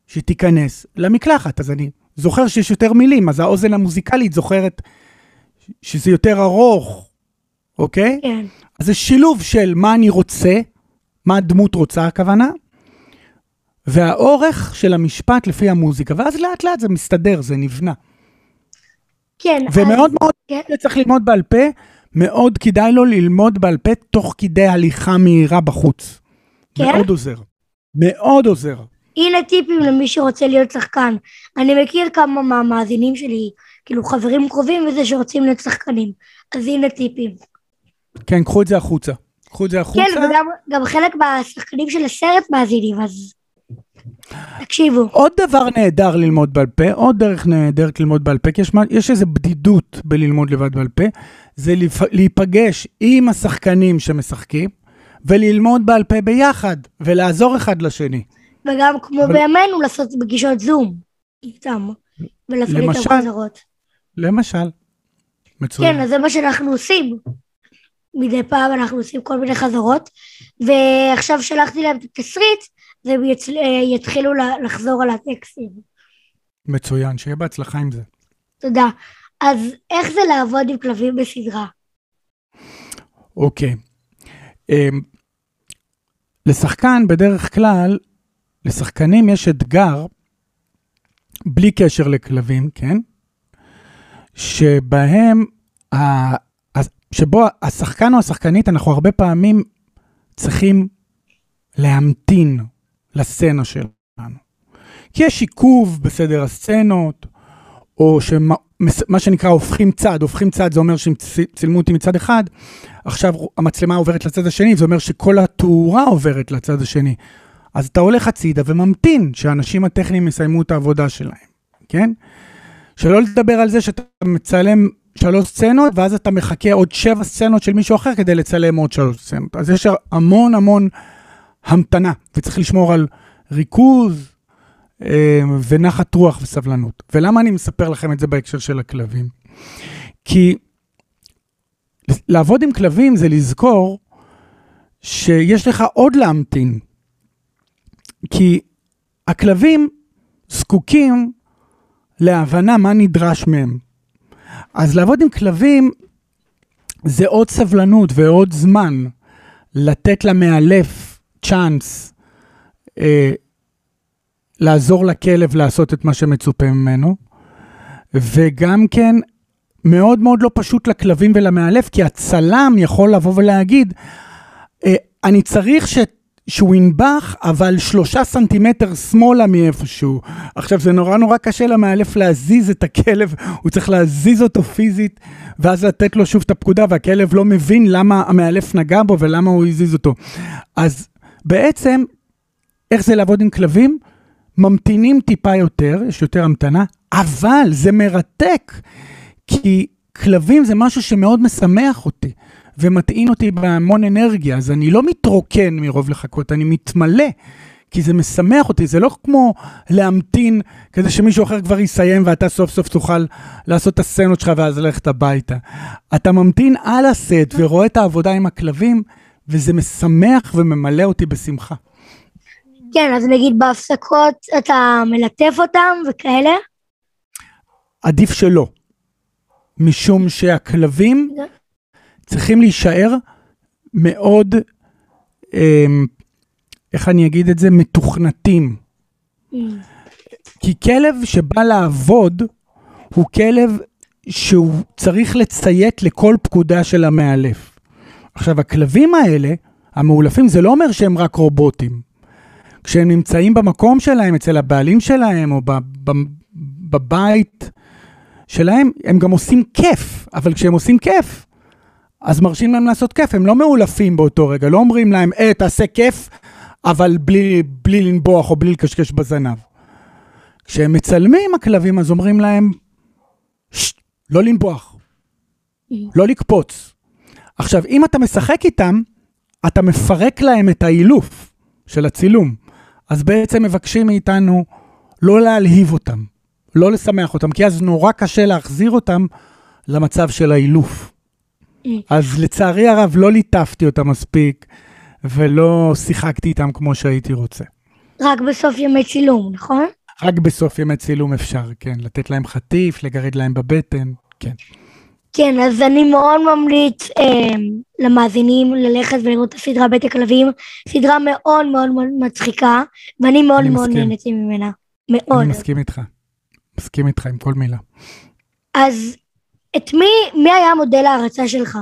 שתיכנס למקלחת. אז אני זוכר שיש יותר מילים, אז האוזן המוזיקלית זוכרת שזה יותר ארוך, אוקיי? כן. אז זה שילוב של מה אני רוצה, מה הדמות רוצה הכוונה, והאורך של המשפט לפי המוזיקה, ואז לאט לאט זה מסתדר, זה נבנה. כן. ומאוד אז- מאוד כן. צריך ללמוד בעל פה, מאוד כדאי לו ללמוד בעל פה תוך כדי הליכה מהירה בחוץ. כן? מאוד עוזר. מאוד עוזר. הנה טיפים למי שרוצה להיות שחקן. אני מכיר כמה מהמאזינים שלי, כאילו חברים קרובים וזה שרוצים להיות שחקנים. אז הנה טיפים. כן, קחו את זה החוצה. קחו את זה החוצה. כן, וגם גם חלק מהשחקנים של הסרט מאזינים, אז תקשיבו. עוד דבר נהדר ללמוד בעל פה, עוד דרך נהדרת ללמוד בעל פה, כי יש, יש איזו בדידות בללמוד לבד בעל פה, זה להיפגש עם השחקנים שמשחקים, וללמוד בעל פה ביחד, ולעזור אחד לשני. וגם כמו אבל- בימינו לעשות פגישות זום איתם, ולעשות איתם? חזרות. למשל. מצוין. כן, אז זה מה שאנחנו עושים. מדי פעם אנחנו עושים כל מיני חזרות, ועכשיו שלחתי להם את התסריט, והם יצ- אה, יתחילו לחזור על הטקסטים. מצוין, שיהיה בהצלחה עם זה. תודה. אז איך זה לעבוד עם כלבים בסדרה? אוקיי. אמ, לשחקן, בדרך כלל, לשחקנים יש אתגר, בלי קשר לכלבים, כן? שבהם, ה- שבו השחקן או השחקנית, אנחנו הרבה פעמים צריכים להמתין לסצנה שלנו. כי יש עיכוב בסדר הסצנות, או שמה מה שנקרא הופכים צד, הופכים צד זה אומר שהם צילמו אותי מצד אחד, עכשיו המצלמה עוברת לצד השני, זה אומר שכל התאורה עוברת לצד השני. אז אתה הולך הצידה וממתין שהאנשים הטכניים יסיימו את העבודה שלהם, כן? שלא לדבר על זה שאתה מצלם שלוש סצנות, ואז אתה מחכה עוד שבע סצנות של מישהו אחר כדי לצלם עוד שלוש סצנות. אז יש המון המון המתנה, וצריך לשמור על ריכוז אה, ונחת רוח וסבלנות. ולמה אני מספר לכם את זה בהקשר של הכלבים? כי לעבוד עם כלבים זה לזכור שיש לך עוד להמתין. כי הכלבים זקוקים להבנה מה נדרש מהם. אז לעבוד עם כלבים זה עוד סבלנות ועוד זמן לתת למאלף צ'אנס אה, לעזור לכלב לעשות את מה שמצופה ממנו, וגם כן מאוד מאוד לא פשוט לכלבים ולמאלף, כי הצלם יכול לבוא ולהגיד, אה, אני צריך ש... שהוא ינבח, אבל שלושה סנטימטר שמאלה מאיפשהו. עכשיו, זה נורא נורא קשה למאלף להזיז את הכלב, הוא צריך להזיז אותו פיזית, ואז לתת לו שוב את הפקודה, והכלב לא מבין למה המאלף נגע בו ולמה הוא הזיז אותו. אז בעצם, איך זה לעבוד עם כלבים? ממתינים טיפה יותר, יש יותר המתנה, אבל זה מרתק, כי כלבים זה משהו שמאוד משמח אותי. ומטעין אותי בהמון אנרגיה, אז אני לא מתרוקן מרוב לחכות, אני מתמלא, כי זה משמח אותי, זה לא כמו להמתין כדי שמישהו אחר כבר יסיים ואתה סוף סוף תוכל לעשות את הסצנות שלך ואז ללכת הביתה. אתה ממתין על הסט ורואה את העבודה עם הכלבים, וזה משמח וממלא אותי בשמחה. כן, אז נגיד בהפסקות אתה מלטף אותם וכאלה? עדיף שלא, משום שהכלבים צריכים להישאר מאוד, אמ, איך אני אגיד את זה, מתוכנתים. כי כלב שבא לעבוד, הוא כלב שהוא צריך לציית לכל פקודה של המאלף. עכשיו, הכלבים האלה, המאולפים, זה לא אומר שהם רק רובוטים. כשהם נמצאים במקום שלהם, אצל הבעלים שלהם, או ב- ב- בבית שלהם, הם גם עושים כיף, אבל כשהם עושים כיף, אז מרשים להם לעשות כיף, הם לא מאולפים באותו רגע, לא אומרים להם, אה, תעשה כיף, אבל בלי, בלי לנבוח או בלי לקשקש בזנב. כשהם מצלמים הכלבים, אז אומרים להם, שט, לא לנבוח, לא לקפוץ. עכשיו, אם אתה משחק איתם, אתה מפרק להם את האילוף של הצילום. אז בעצם מבקשים מאיתנו לא להלהיב אותם, לא לשמח אותם, כי אז נורא קשה להחזיר אותם למצב של האילוף. אז לצערי הרב לא ליטפתי אותם מספיק, ולא שיחקתי איתם כמו שהייתי רוצה. רק בסוף ימי צילום, נכון? רק בסוף ימי צילום אפשר, כן, לתת להם חטיף, לגרד להם בבטן, כן. כן, אז אני מאוד ממליץ אה, למאזינים ללכת ולראות את הסדרה בית הכלבים, סדרה מאוד מאוד מאוד מצחיקה, ואני מאוד מאוד. נהניתי ממנה. מאוד. אני מסכים איתך. מסכים איתך עם כל מילה. אז את מי, מי היה מודל ההערצה שלך?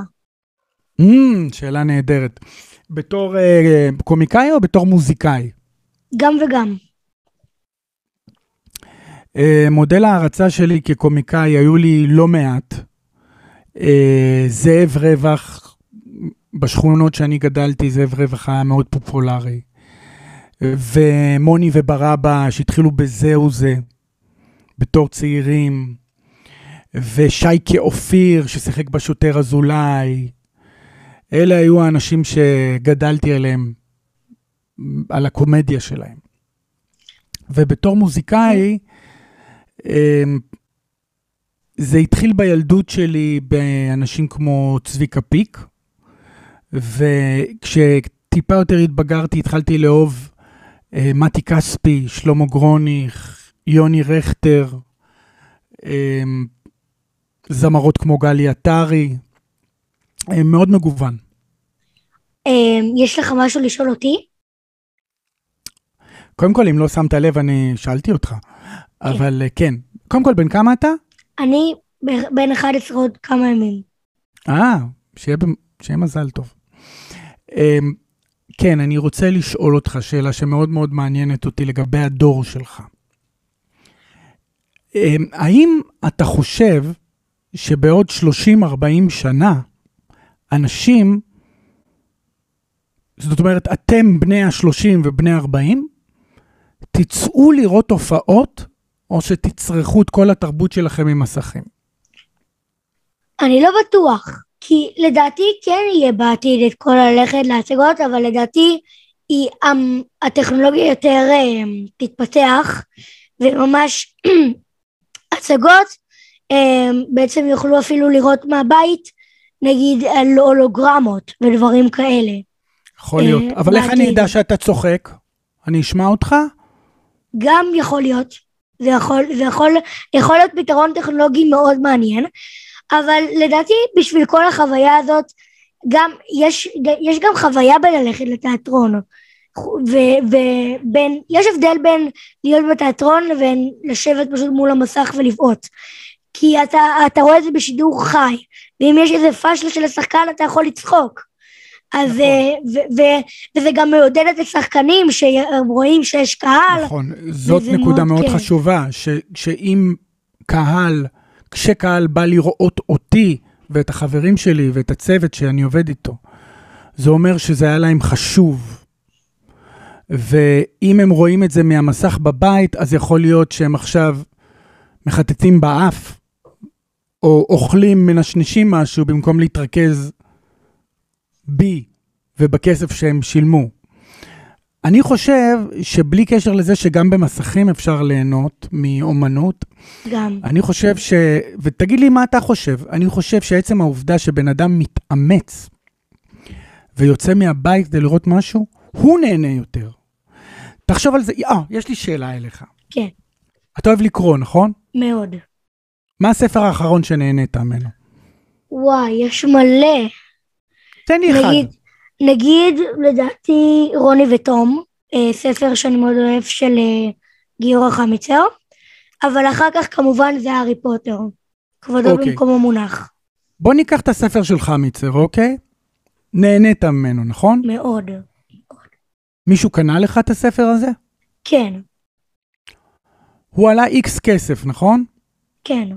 Mm, שאלה נהדרת. בתור אה, קומיקאי או בתור מוזיקאי? גם וגם. אה, מודל ההערצה שלי כקומיקאי היו לי לא מעט. אה, זאב רווח, בשכונות שאני גדלתי, זאב רווחה היה מאוד פופולרי. ומוני וברבא שהתחילו בזהו זה, בתור צעירים, ושייקה אופיר ששיחק בשוטר אזולאי. אלה היו האנשים שגדלתי עליהם, על הקומדיה שלהם. ובתור מוזיקאי, אמ, זה התחיל בילדות שלי באנשים כמו צביקה פיק, וכשטיפה יותר התבגרתי, התחלתי לאהוב אה, מתי כספי, שלמה גרוניך, יוני רכטר, אה, זמרות כמו גלי עטרי, אה, מאוד מגוון. יש לך משהו לשאול אותי? קודם כל, אם לא שמת לב, אני שאלתי אותך. כן. אבל כן. קודם כל, בן כמה אתה? אני בן 11 עוד כמה ימים. אה, שיהיה, שיהיה מזל טוב. כן, אני רוצה לשאול אותך שאלה שמאוד מאוד מעניינת אותי לגבי הדור שלך. אמ, האם אתה חושב שבעוד 30-40 שנה, אנשים, זאת אומרת, אתם בני ה-30 ובני ה-40, תצאו לראות הופעות, או שתצרכו את כל התרבות שלכם ממסכים? אני לא בטוח. כי לדעתי כן יהיה בעתיד את כל ללכת להצגות, אבל לדעתי היא, הטכנולוגיה יותר אה, תתפתח, וממש הצגות אה, בעצם יוכלו אפילו לראות מהבית, נגיד על הולוגרמות ודברים כאלה. יכול להיות, אה, אבל איך אני אדע שאתה צוחק? אני אשמע אותך? גם יכול להיות. זה יכול, זה יכול, יכול להיות פתרון טכנולוגי מאוד מעניין, אבל לדעתי בשביל כל החוויה הזאת גם יש, יש גם חוויה בללכת לתיאטרון. ובין, יש הבדל בין להיות בתיאטרון לבין לשבת פשוט מול המסך ולבעוט. כי אתה, אתה רואה את זה בשידור חי ואם יש איזה פאשלה של השחקן אתה יכול לצחוק אז נכון. ו, וזה גם מעודד את השחקנים שרואים שיש קהל. נכון, זאת נקודה מאוד, מאוד כן. חשובה, ש, שאם קהל כשקהל בא לראות אותי ואת החברים שלי ואת הצוות שאני עובד איתו, זה אומר שזה היה להם חשוב. ואם הם רואים את זה מהמסך בבית, אז יכול להיות שהם עכשיו מחטטים באף, או אוכלים, מנשנשים משהו, במקום להתרכז בי ובכסף שהם שילמו. אני חושב שבלי קשר לזה שגם במסכים אפשר ליהנות מאומנות, גם. אני חושב ש... ותגיד לי מה אתה חושב. אני חושב שעצם העובדה שבן אדם מתאמץ ויוצא מהבית כדי לראות משהו, הוא נהנה יותר. תחשוב על זה. אה, יש לי שאלה אליך. כן. אתה אוהב לקרוא, נכון? מאוד. מה הספר האחרון שנהנית ממנו? וואי, יש מלא. תן לי נגיד, אחד. נגיד, לדעתי, רוני ותום, אה, ספר שאני מאוד אוהב של אה, גיורא חמיצר, אבל אחר כך כמובן זה הארי פוטר. כבודו אוקיי. במקומו מונח. בוא ניקח את הספר של חמיצר, אוקיי? נהנית ממנו, נכון? מאוד. מישהו קנה לך את הספר הזה? כן. הוא עלה איקס כסף, נכון? כן.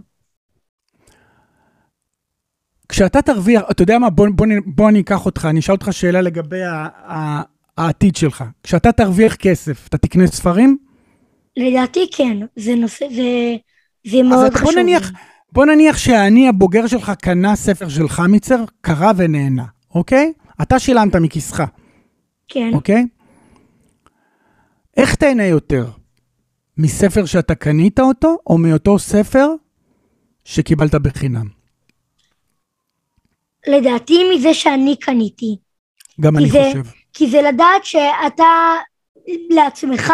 כשאתה תרוויח, אתה יודע מה, בוא, בוא, בוא אני אקח אותך, אני אשאל אותך שאלה לגבי ה, ה, העתיד שלך. כשאתה תרוויח כסף, אתה תקנה ספרים? לדעתי כן, זה נושא, זה, זה מאוד חשוב. בוא נניח, בוא נניח שאני הבוגר שלך קנה ספר של חמיצר, קרא ונהנה, אוקיי? אתה שילמת מכיסך. כן. אוקיי? איך תהנה יותר? מספר שאתה קנית אותו, או מאותו ספר שקיבלת בחינם? לדעתי מזה שאני קניתי. גם אני זה, חושב. כי זה לדעת שאתה לעצמך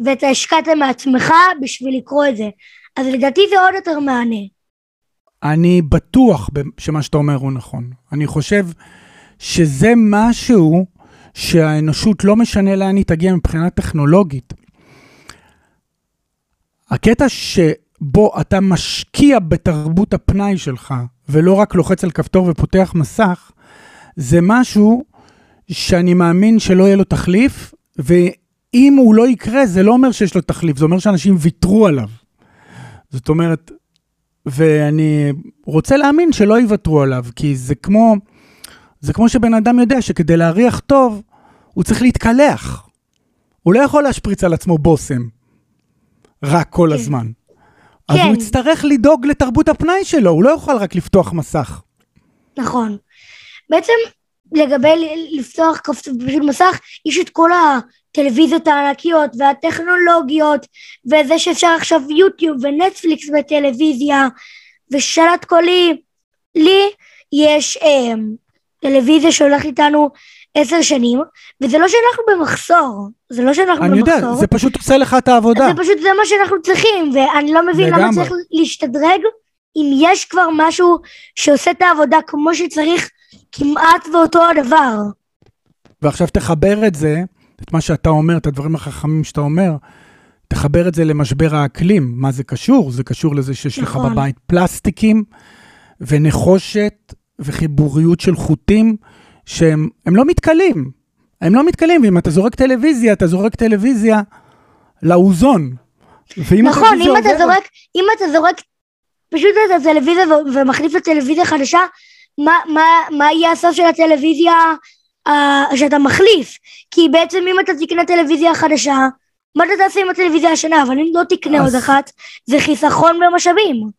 ואתה השקעת מעצמך בשביל לקרוא את זה. אז לדעתי זה עוד יותר מענה. אני בטוח שמה שאתה אומר הוא נכון. אני חושב שזה משהו שהאנושות לא משנה לאן היא תגיע מבחינה טכנולוגית. הקטע שבו אתה משקיע בתרבות הפנאי שלך, ולא רק לוחץ על כפתור ופותח מסך, זה משהו שאני מאמין שלא יהיה לו תחליף, ואם הוא לא יקרה, זה לא אומר שיש לו תחליף, זה אומר שאנשים ויתרו עליו. זאת אומרת, ואני רוצה להאמין שלא יוותרו עליו, כי זה כמו, זה כמו שבן אדם יודע שכדי להריח טוב, הוא צריך להתקלח. הוא לא יכול להשפריץ על עצמו בושם, רק כל כן. הזמן. אז כן. הוא יצטרך לדאוג לתרבות הפנאי שלו, הוא לא יוכל רק לפתוח מסך. נכון. בעצם לגבי לפתוח כפתור מסך, יש את כל הטלוויזיות הענקיות והטכנולוגיות, וזה שאפשר עכשיו יוטיוב ונטפליקס בטלוויזיה, ושלט קולי. לי יש אה, טלוויזיה שהולכת איתנו עשר שנים, וזה לא שאנחנו במחסור, זה לא שאנחנו אני יודע, במחסור. זה פשוט עושה לך את העבודה. זה פשוט זה מה שאנחנו צריכים, ואני לא מבין למה. צריך להשתדרג אם יש כבר משהו שעושה את העבודה כמו שצריך כמעט באותו הדבר. ועכשיו תחבר את זה, את מה שאתה אומר, את הדברים החכמים שאתה אומר, תחבר את זה למשבר האקלים. מה זה קשור? זה קשור לזה שיש לך נכון. בבית פלסטיקים ונחושת וחיבוריות של חוטים שהם הם לא מתכלים. הם לא מתכלים, ואם אתה זורק טלוויזיה, אתה זורק טלוויזיה לאוזון. נכון, אם אתה זורק, אם אתה זורק פשוט את הטלוויזיה ומחליף לטלוויזיה חדשה, מה, מה, מה יהיה הסוף של הטלוויזיה uh, שאתה מחליף? כי בעצם אם אתה תקנה טלוויזיה חדשה, מה אתה תעשה עם הטלוויזיה השנה? אבל אם לא תקנה אז- עוד אחת, זה חיסכון במשאבים.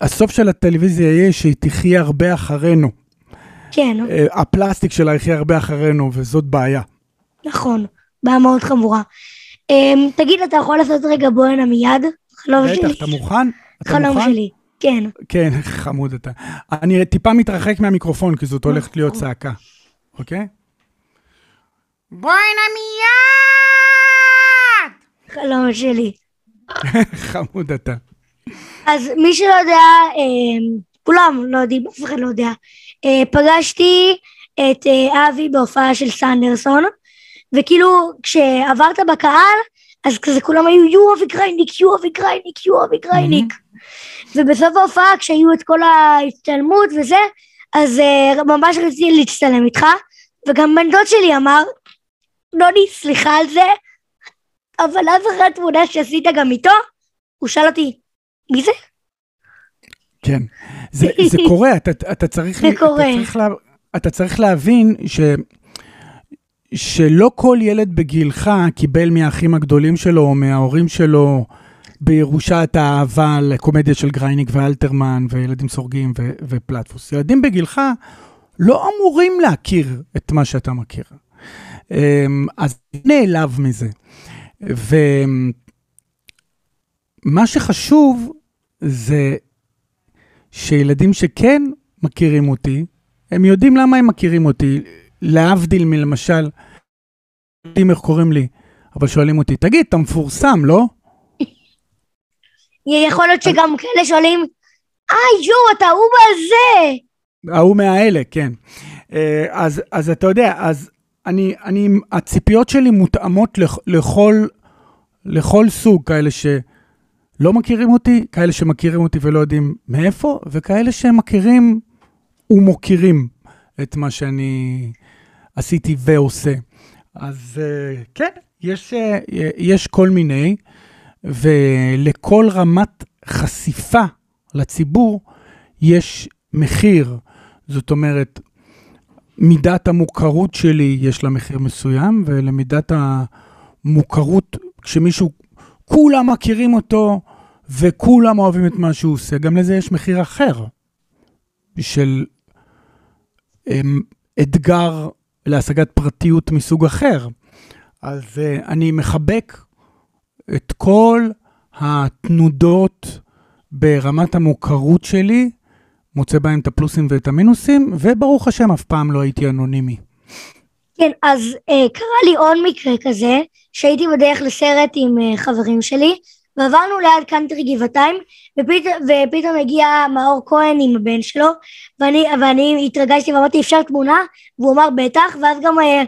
הסוף של הטלוויזיה יהיה שהיא תחיה הרבה אחרינו. כן, אה, הפלסטיק שלה יחיה הרבה אחרינו, וזאת בעיה. נכון, בעיה מאוד חמורה. Um, תגיד, אתה יכול לעשות רגע בואנה מיד? חלום בטח, שלי. אתה מוכן? חלום? שלי, כן. כן, חמוד אתה. אני טיפה מתרחק מהמיקרופון, כי זאת הולכת להיות נכון. צעקה, אוקיי? בואנה מיד! חלום שלי. חמוד אתה. אז מי שלא יודע, אה, כולם לא יודעים, אף אחד לא יודע. אה, פגשתי את אה, אבי בהופעה של סנדרסון, וכאילו כשעברת בקהל, אז כזה כולם היו יו אבי גרייניק, יו אבי גרייניק, יו אבי גרייניק. ובסוף ההופעה, כשהיו את כל ההצטלמות וזה, אז אה, ממש רציתי להצטלם איתך, וגם בן דוד שלי אמר, נוני, סליחה על זה, אבל אז אחרי התמונה שעשית גם איתו, הוא שאל אותי, מי זה? כן. זה, זה קורה, אתה, אתה, צריך, זה קורה. אתה, צריך לה, אתה צריך להבין ש, שלא כל ילד בגילך קיבל מהאחים הגדולים שלו או מההורים שלו בירושה את האהבה לקומדיה של גרייניק ואלתרמן וילדים סורגים ו, ופלטפוס. ילדים בגילך לא אמורים להכיר את מה שאתה מכיר. אמ, אז נעלב מזה. ומה שחשוב זה שילדים שכן מכירים אותי, הם יודעים למה הם מכירים אותי, להבדיל מלמשל, יודעים איך קוראים לי, אבל שואלים אותי, תגיד, אתה מפורסם, לא? יכול להיות שגם כאלה שואלים, אה יואו, אתה ההוא בזה! ההוא מהאלה, כן. אה, אז, אז אתה יודע, אז אני, אני, הציפיות שלי מותאמות לכ, לכל, לכל סוג, כאלה שלא מכירים אותי, כאלה שמכירים אותי ולא יודעים מאיפה, וכאלה שמכירים ומוקירים את מה שאני עשיתי ועושה. אז אה, כן, יש, אה, יש כל מיני, ולכל רמת חשיפה לציבור יש מחיר. זאת אומרת, מידת המוכרות שלי יש לה מחיר מסוים, ולמידת המוכרות, כשמישהו, כולם מכירים אותו וכולם אוהבים את מה שהוא עושה, גם לזה יש מחיר אחר, של um, אתגר להשגת פרטיות מסוג אחר. אז uh, אני מחבק את כל התנודות ברמת המוכרות שלי, מוצא בהם את הפלוסים ואת המינוסים, וברוך השם, אף פעם לא הייתי אנונימי. כן, אז אה, קרה לי עוד מקרה כזה, שהייתי בדרך לסרט עם אה, חברים שלי, ועברנו ליד קאנטרי גבעתיים, ופית, ופתאום הגיע מאור כהן עם הבן שלו, ואני, ואני התרגשתי ואמרתי אפשר תמונה, והוא אמר בטח, ואז גם אה,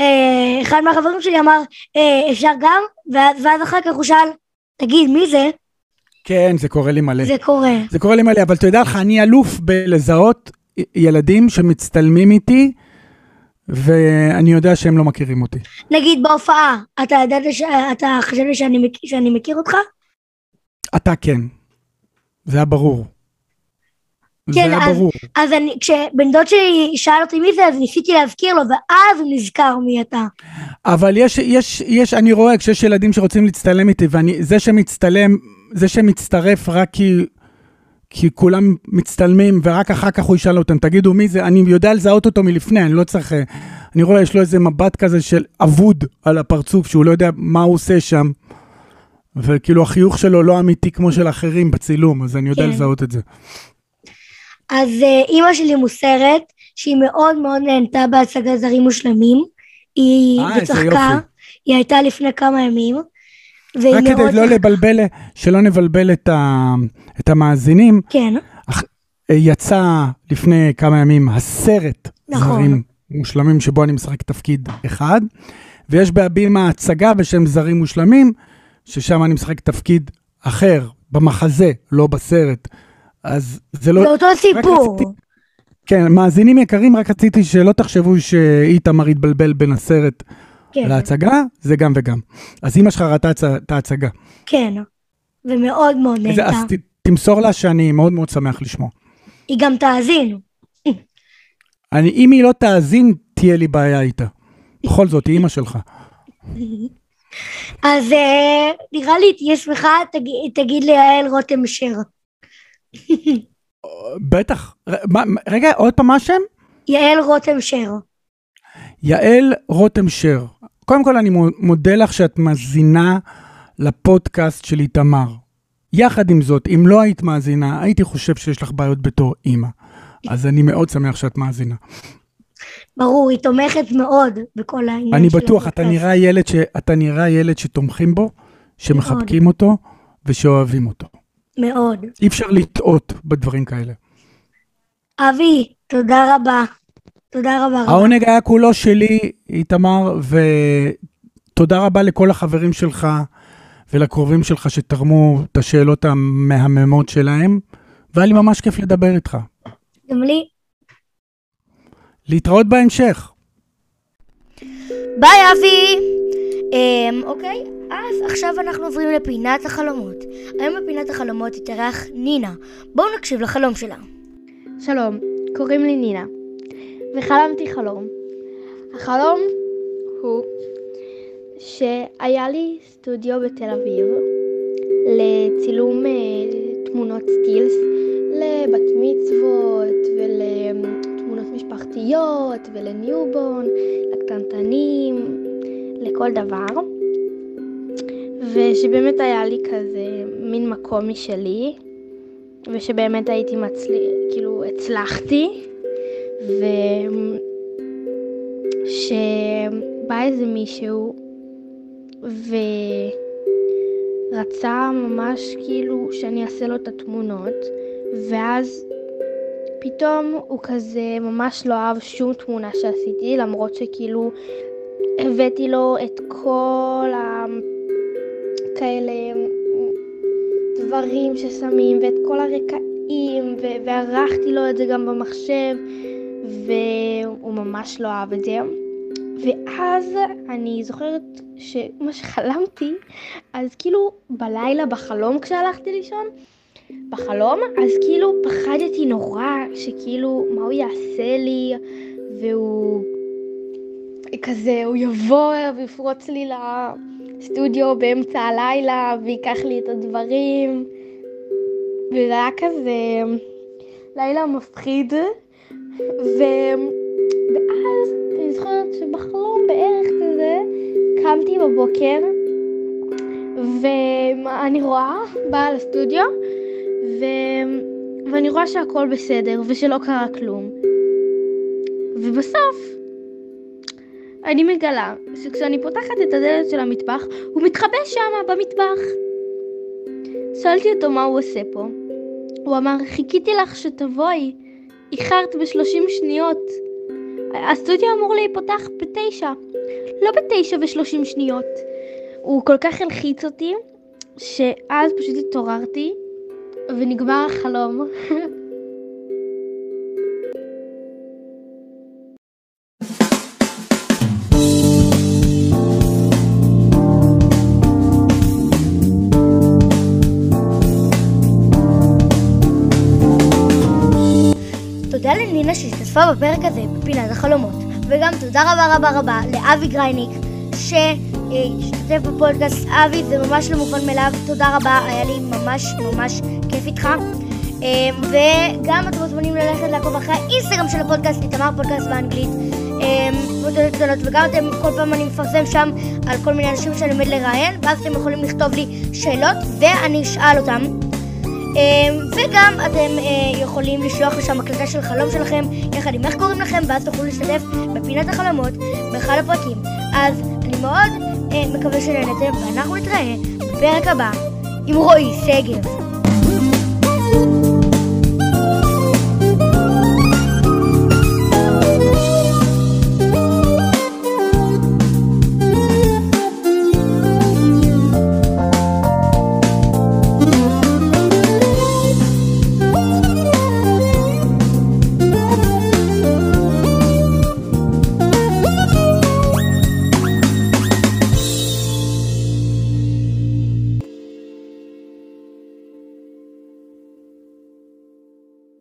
אה, אחד מהחברים שלי אמר אה, אפשר גם, ואז, ואז אחר כך הוא שאל, תגיד מי זה? כן, זה קורה לי מלא. זה קורה. זה קורה לי מלא, אבל אתה יודע לך, אני אלוף בלזהות ילדים שמצטלמים איתי, ואני יודע שהם לא מכירים אותי. נגיד בהופעה, אתה ידעת ש... אתה חשבת שאני, מכ... שאני מכיר אותך? אתה כן. זה היה ברור. זה כן, היה אז- ברור. אז אני, כשבן דוד שלי שאל אותי מי זה, אז ניסיתי להזכיר לו, ואז הוא נזכר מי אתה. אבל יש, יש, יש, אני רואה כשיש ילדים שרוצים להצטלם איתי, ואני, זה שמצטלם, זה שמצטרף רק כי, כי כולם מצטלמים, ורק אחר כך הוא ישאל אותם, תגידו מי זה, אני יודע לזהות אותו מלפני, אני לא צריך, אה, אני רואה, יש לו איזה מבט כזה של אבוד על הפרצוף, שהוא לא יודע מה הוא עושה שם, וכאילו החיוך שלו לא אמיתי כמו של אחרים בצילום, אז אני יודע כן. לזהות את זה. אז אה, אימא שלי מוסרת שהיא מאוד מאוד נהנתה בהצגת זרים מושלמים. היא אה, איזה וצחקה. היא הייתה לפני כמה ימים. רק. כדי לא לבלבל, שלא נבלבל את, ה, את המאזינים, כן, יצא לפני כמה ימים הסרט נכון. זרים מושלמים שבו אני משחק תפקיד אחד, ויש בהבימה הצגה בשם זרים מושלמים, ששם אני משחק תפקיד אחר, במחזה, לא בסרט. אז זה לא... זה אותו סיפור. רציתי- כן, מאזינים יקרים, רק רציתי שלא תחשבו שאיתמר התבלבל בין הסרט כן, להצגה, זה גם וגם. אז אמא שלך ראתה את ההצגה. כן. ומאוד מאוד נהנתה. אז ת- תמסור לה שאני מאוד מאוד שמח לשמוע. היא גם תאזין. אני, אם היא לא תאזין, תהיה לי בעיה איתה. בכל זאת, היא אימא שלך. אז אה, נראה לי תהיה שמחה, תגיד, תגיד ליעל רותם שר. בטח. מה- רגע, עוד פעם מה השם? יעל רותם שר. יעל רותם שר. קודם כל, אני מו- מודה לך שאת מאזינה לפודקאסט של איתמר. יחד עם זאת, אם לא היית מאזינה, הייתי חושב שיש לך בעיות בתור אימא. אז אני מאוד שמח שאת מאזינה. ברור, היא תומכת מאוד בכל העניין אני של בטוח, אתה הפודקאסט. נראה ילד ש- אתה נראה ילד שתומכים בו, שמחבקים אותו ושאוהבים אותו. מאוד. אי אפשר לטעות בדברים כאלה. אבי, תודה רבה. תודה רבה רבה. העונג היה כולו שלי, איתמר, ותודה רבה לכל החברים שלך ולקרובים שלך שתרמו את השאלות המהממות שלהם, והיה לי ממש כיף לדבר איתך. גם לי. להתראות בהמשך. ביי אבי! אמ, אוקיי, אז עכשיו אנחנו עוברים לפינת החלומות. היום בפינת החלומות תתארח נינה. בואו נקשיב לחלום שלה. שלום, קוראים לי נינה, וחלמתי חלום. החלום הוא שהיה לי סטודיו בתל אביב לצילום אה, תמונות סטילס לבת מצוות ולתמונות משפחתיות ול newborn, לקטנטנים, לכל דבר. ושבאמת היה לי כזה מין מקום משלי, ושבאמת הייתי מצליח, כאילו הצלחתי, ושבא איזה מישהו ורצה ממש כאילו שאני אעשה לו את התמונות, ואז פתאום הוא כזה ממש לא אהב שום תמונה שעשיתי, למרות שכאילו הבאתי לו את כל ה... כאלה דברים ששמים ואת כל הרקעים וערכתי לו את זה גם במחשב והוא ממש לא אהב את זה. ואז אני זוכרת שמה שחלמתי אז כאילו בלילה בחלום כשהלכתי לישון בחלום אז כאילו פחדתי נורא שכאילו מה הוא יעשה לי והוא כזה הוא יבוא ויפרוץ לי לסטודיו באמצע הלילה וייקח לי את הדברים. וזה היה כזה לילה מפחיד ו... ואז אני זוכרת שבחלום בערך כזה קמתי בבוקר ואני רואה, באה לסטודיו ו... ואני רואה שהכל בסדר ושלא קרה כלום. ובסוף אני מגלה שכשאני פותחת את הדלת של המטבח הוא מתחבא שם במטבח. שאלתי אותו מה הוא עושה פה. הוא אמר חיכיתי לך שתבואי איחרת בשלושים שניות. הסטודיו אמור להיפתח בתשע לא בתשע ושלושים שניות. הוא כל כך הלחיץ אותי שאז פשוט התעוררתי ונגמר החלום שהשתתפה בפרק הזה בפינת החלומות. וגם תודה רבה רבה רבה לאבי גרייניק, שהשתתף בפודקאסט. אבי, זה ממש לא מובן מאליו, תודה רבה, היה לי ממש ממש כיף איתך. אמ, וגם אתם מוזמנים ללכת לעקוב אחרי האינסטגרם של הפודקאסט, איתמר פודקאסט באנגלית. אמ, וגם אתם, כל פעם אני מפרסם שם על כל מיני אנשים שאני עומד לראיין, ואז אתם יכולים לכתוב לי שאלות ואני אשאל אותם. אמ, וגם אתם אה, יכולים לשלוח לשם הקלטה של חלום שלכם, יחד עם איך קוראים לכם, ואז תוכלו להשתתף בפינת החלומות באחד הפרקים. אז אני מאוד אה, מקווה שנהנתם, ואנחנו נתראה בפרק הבא עם רועי שגב.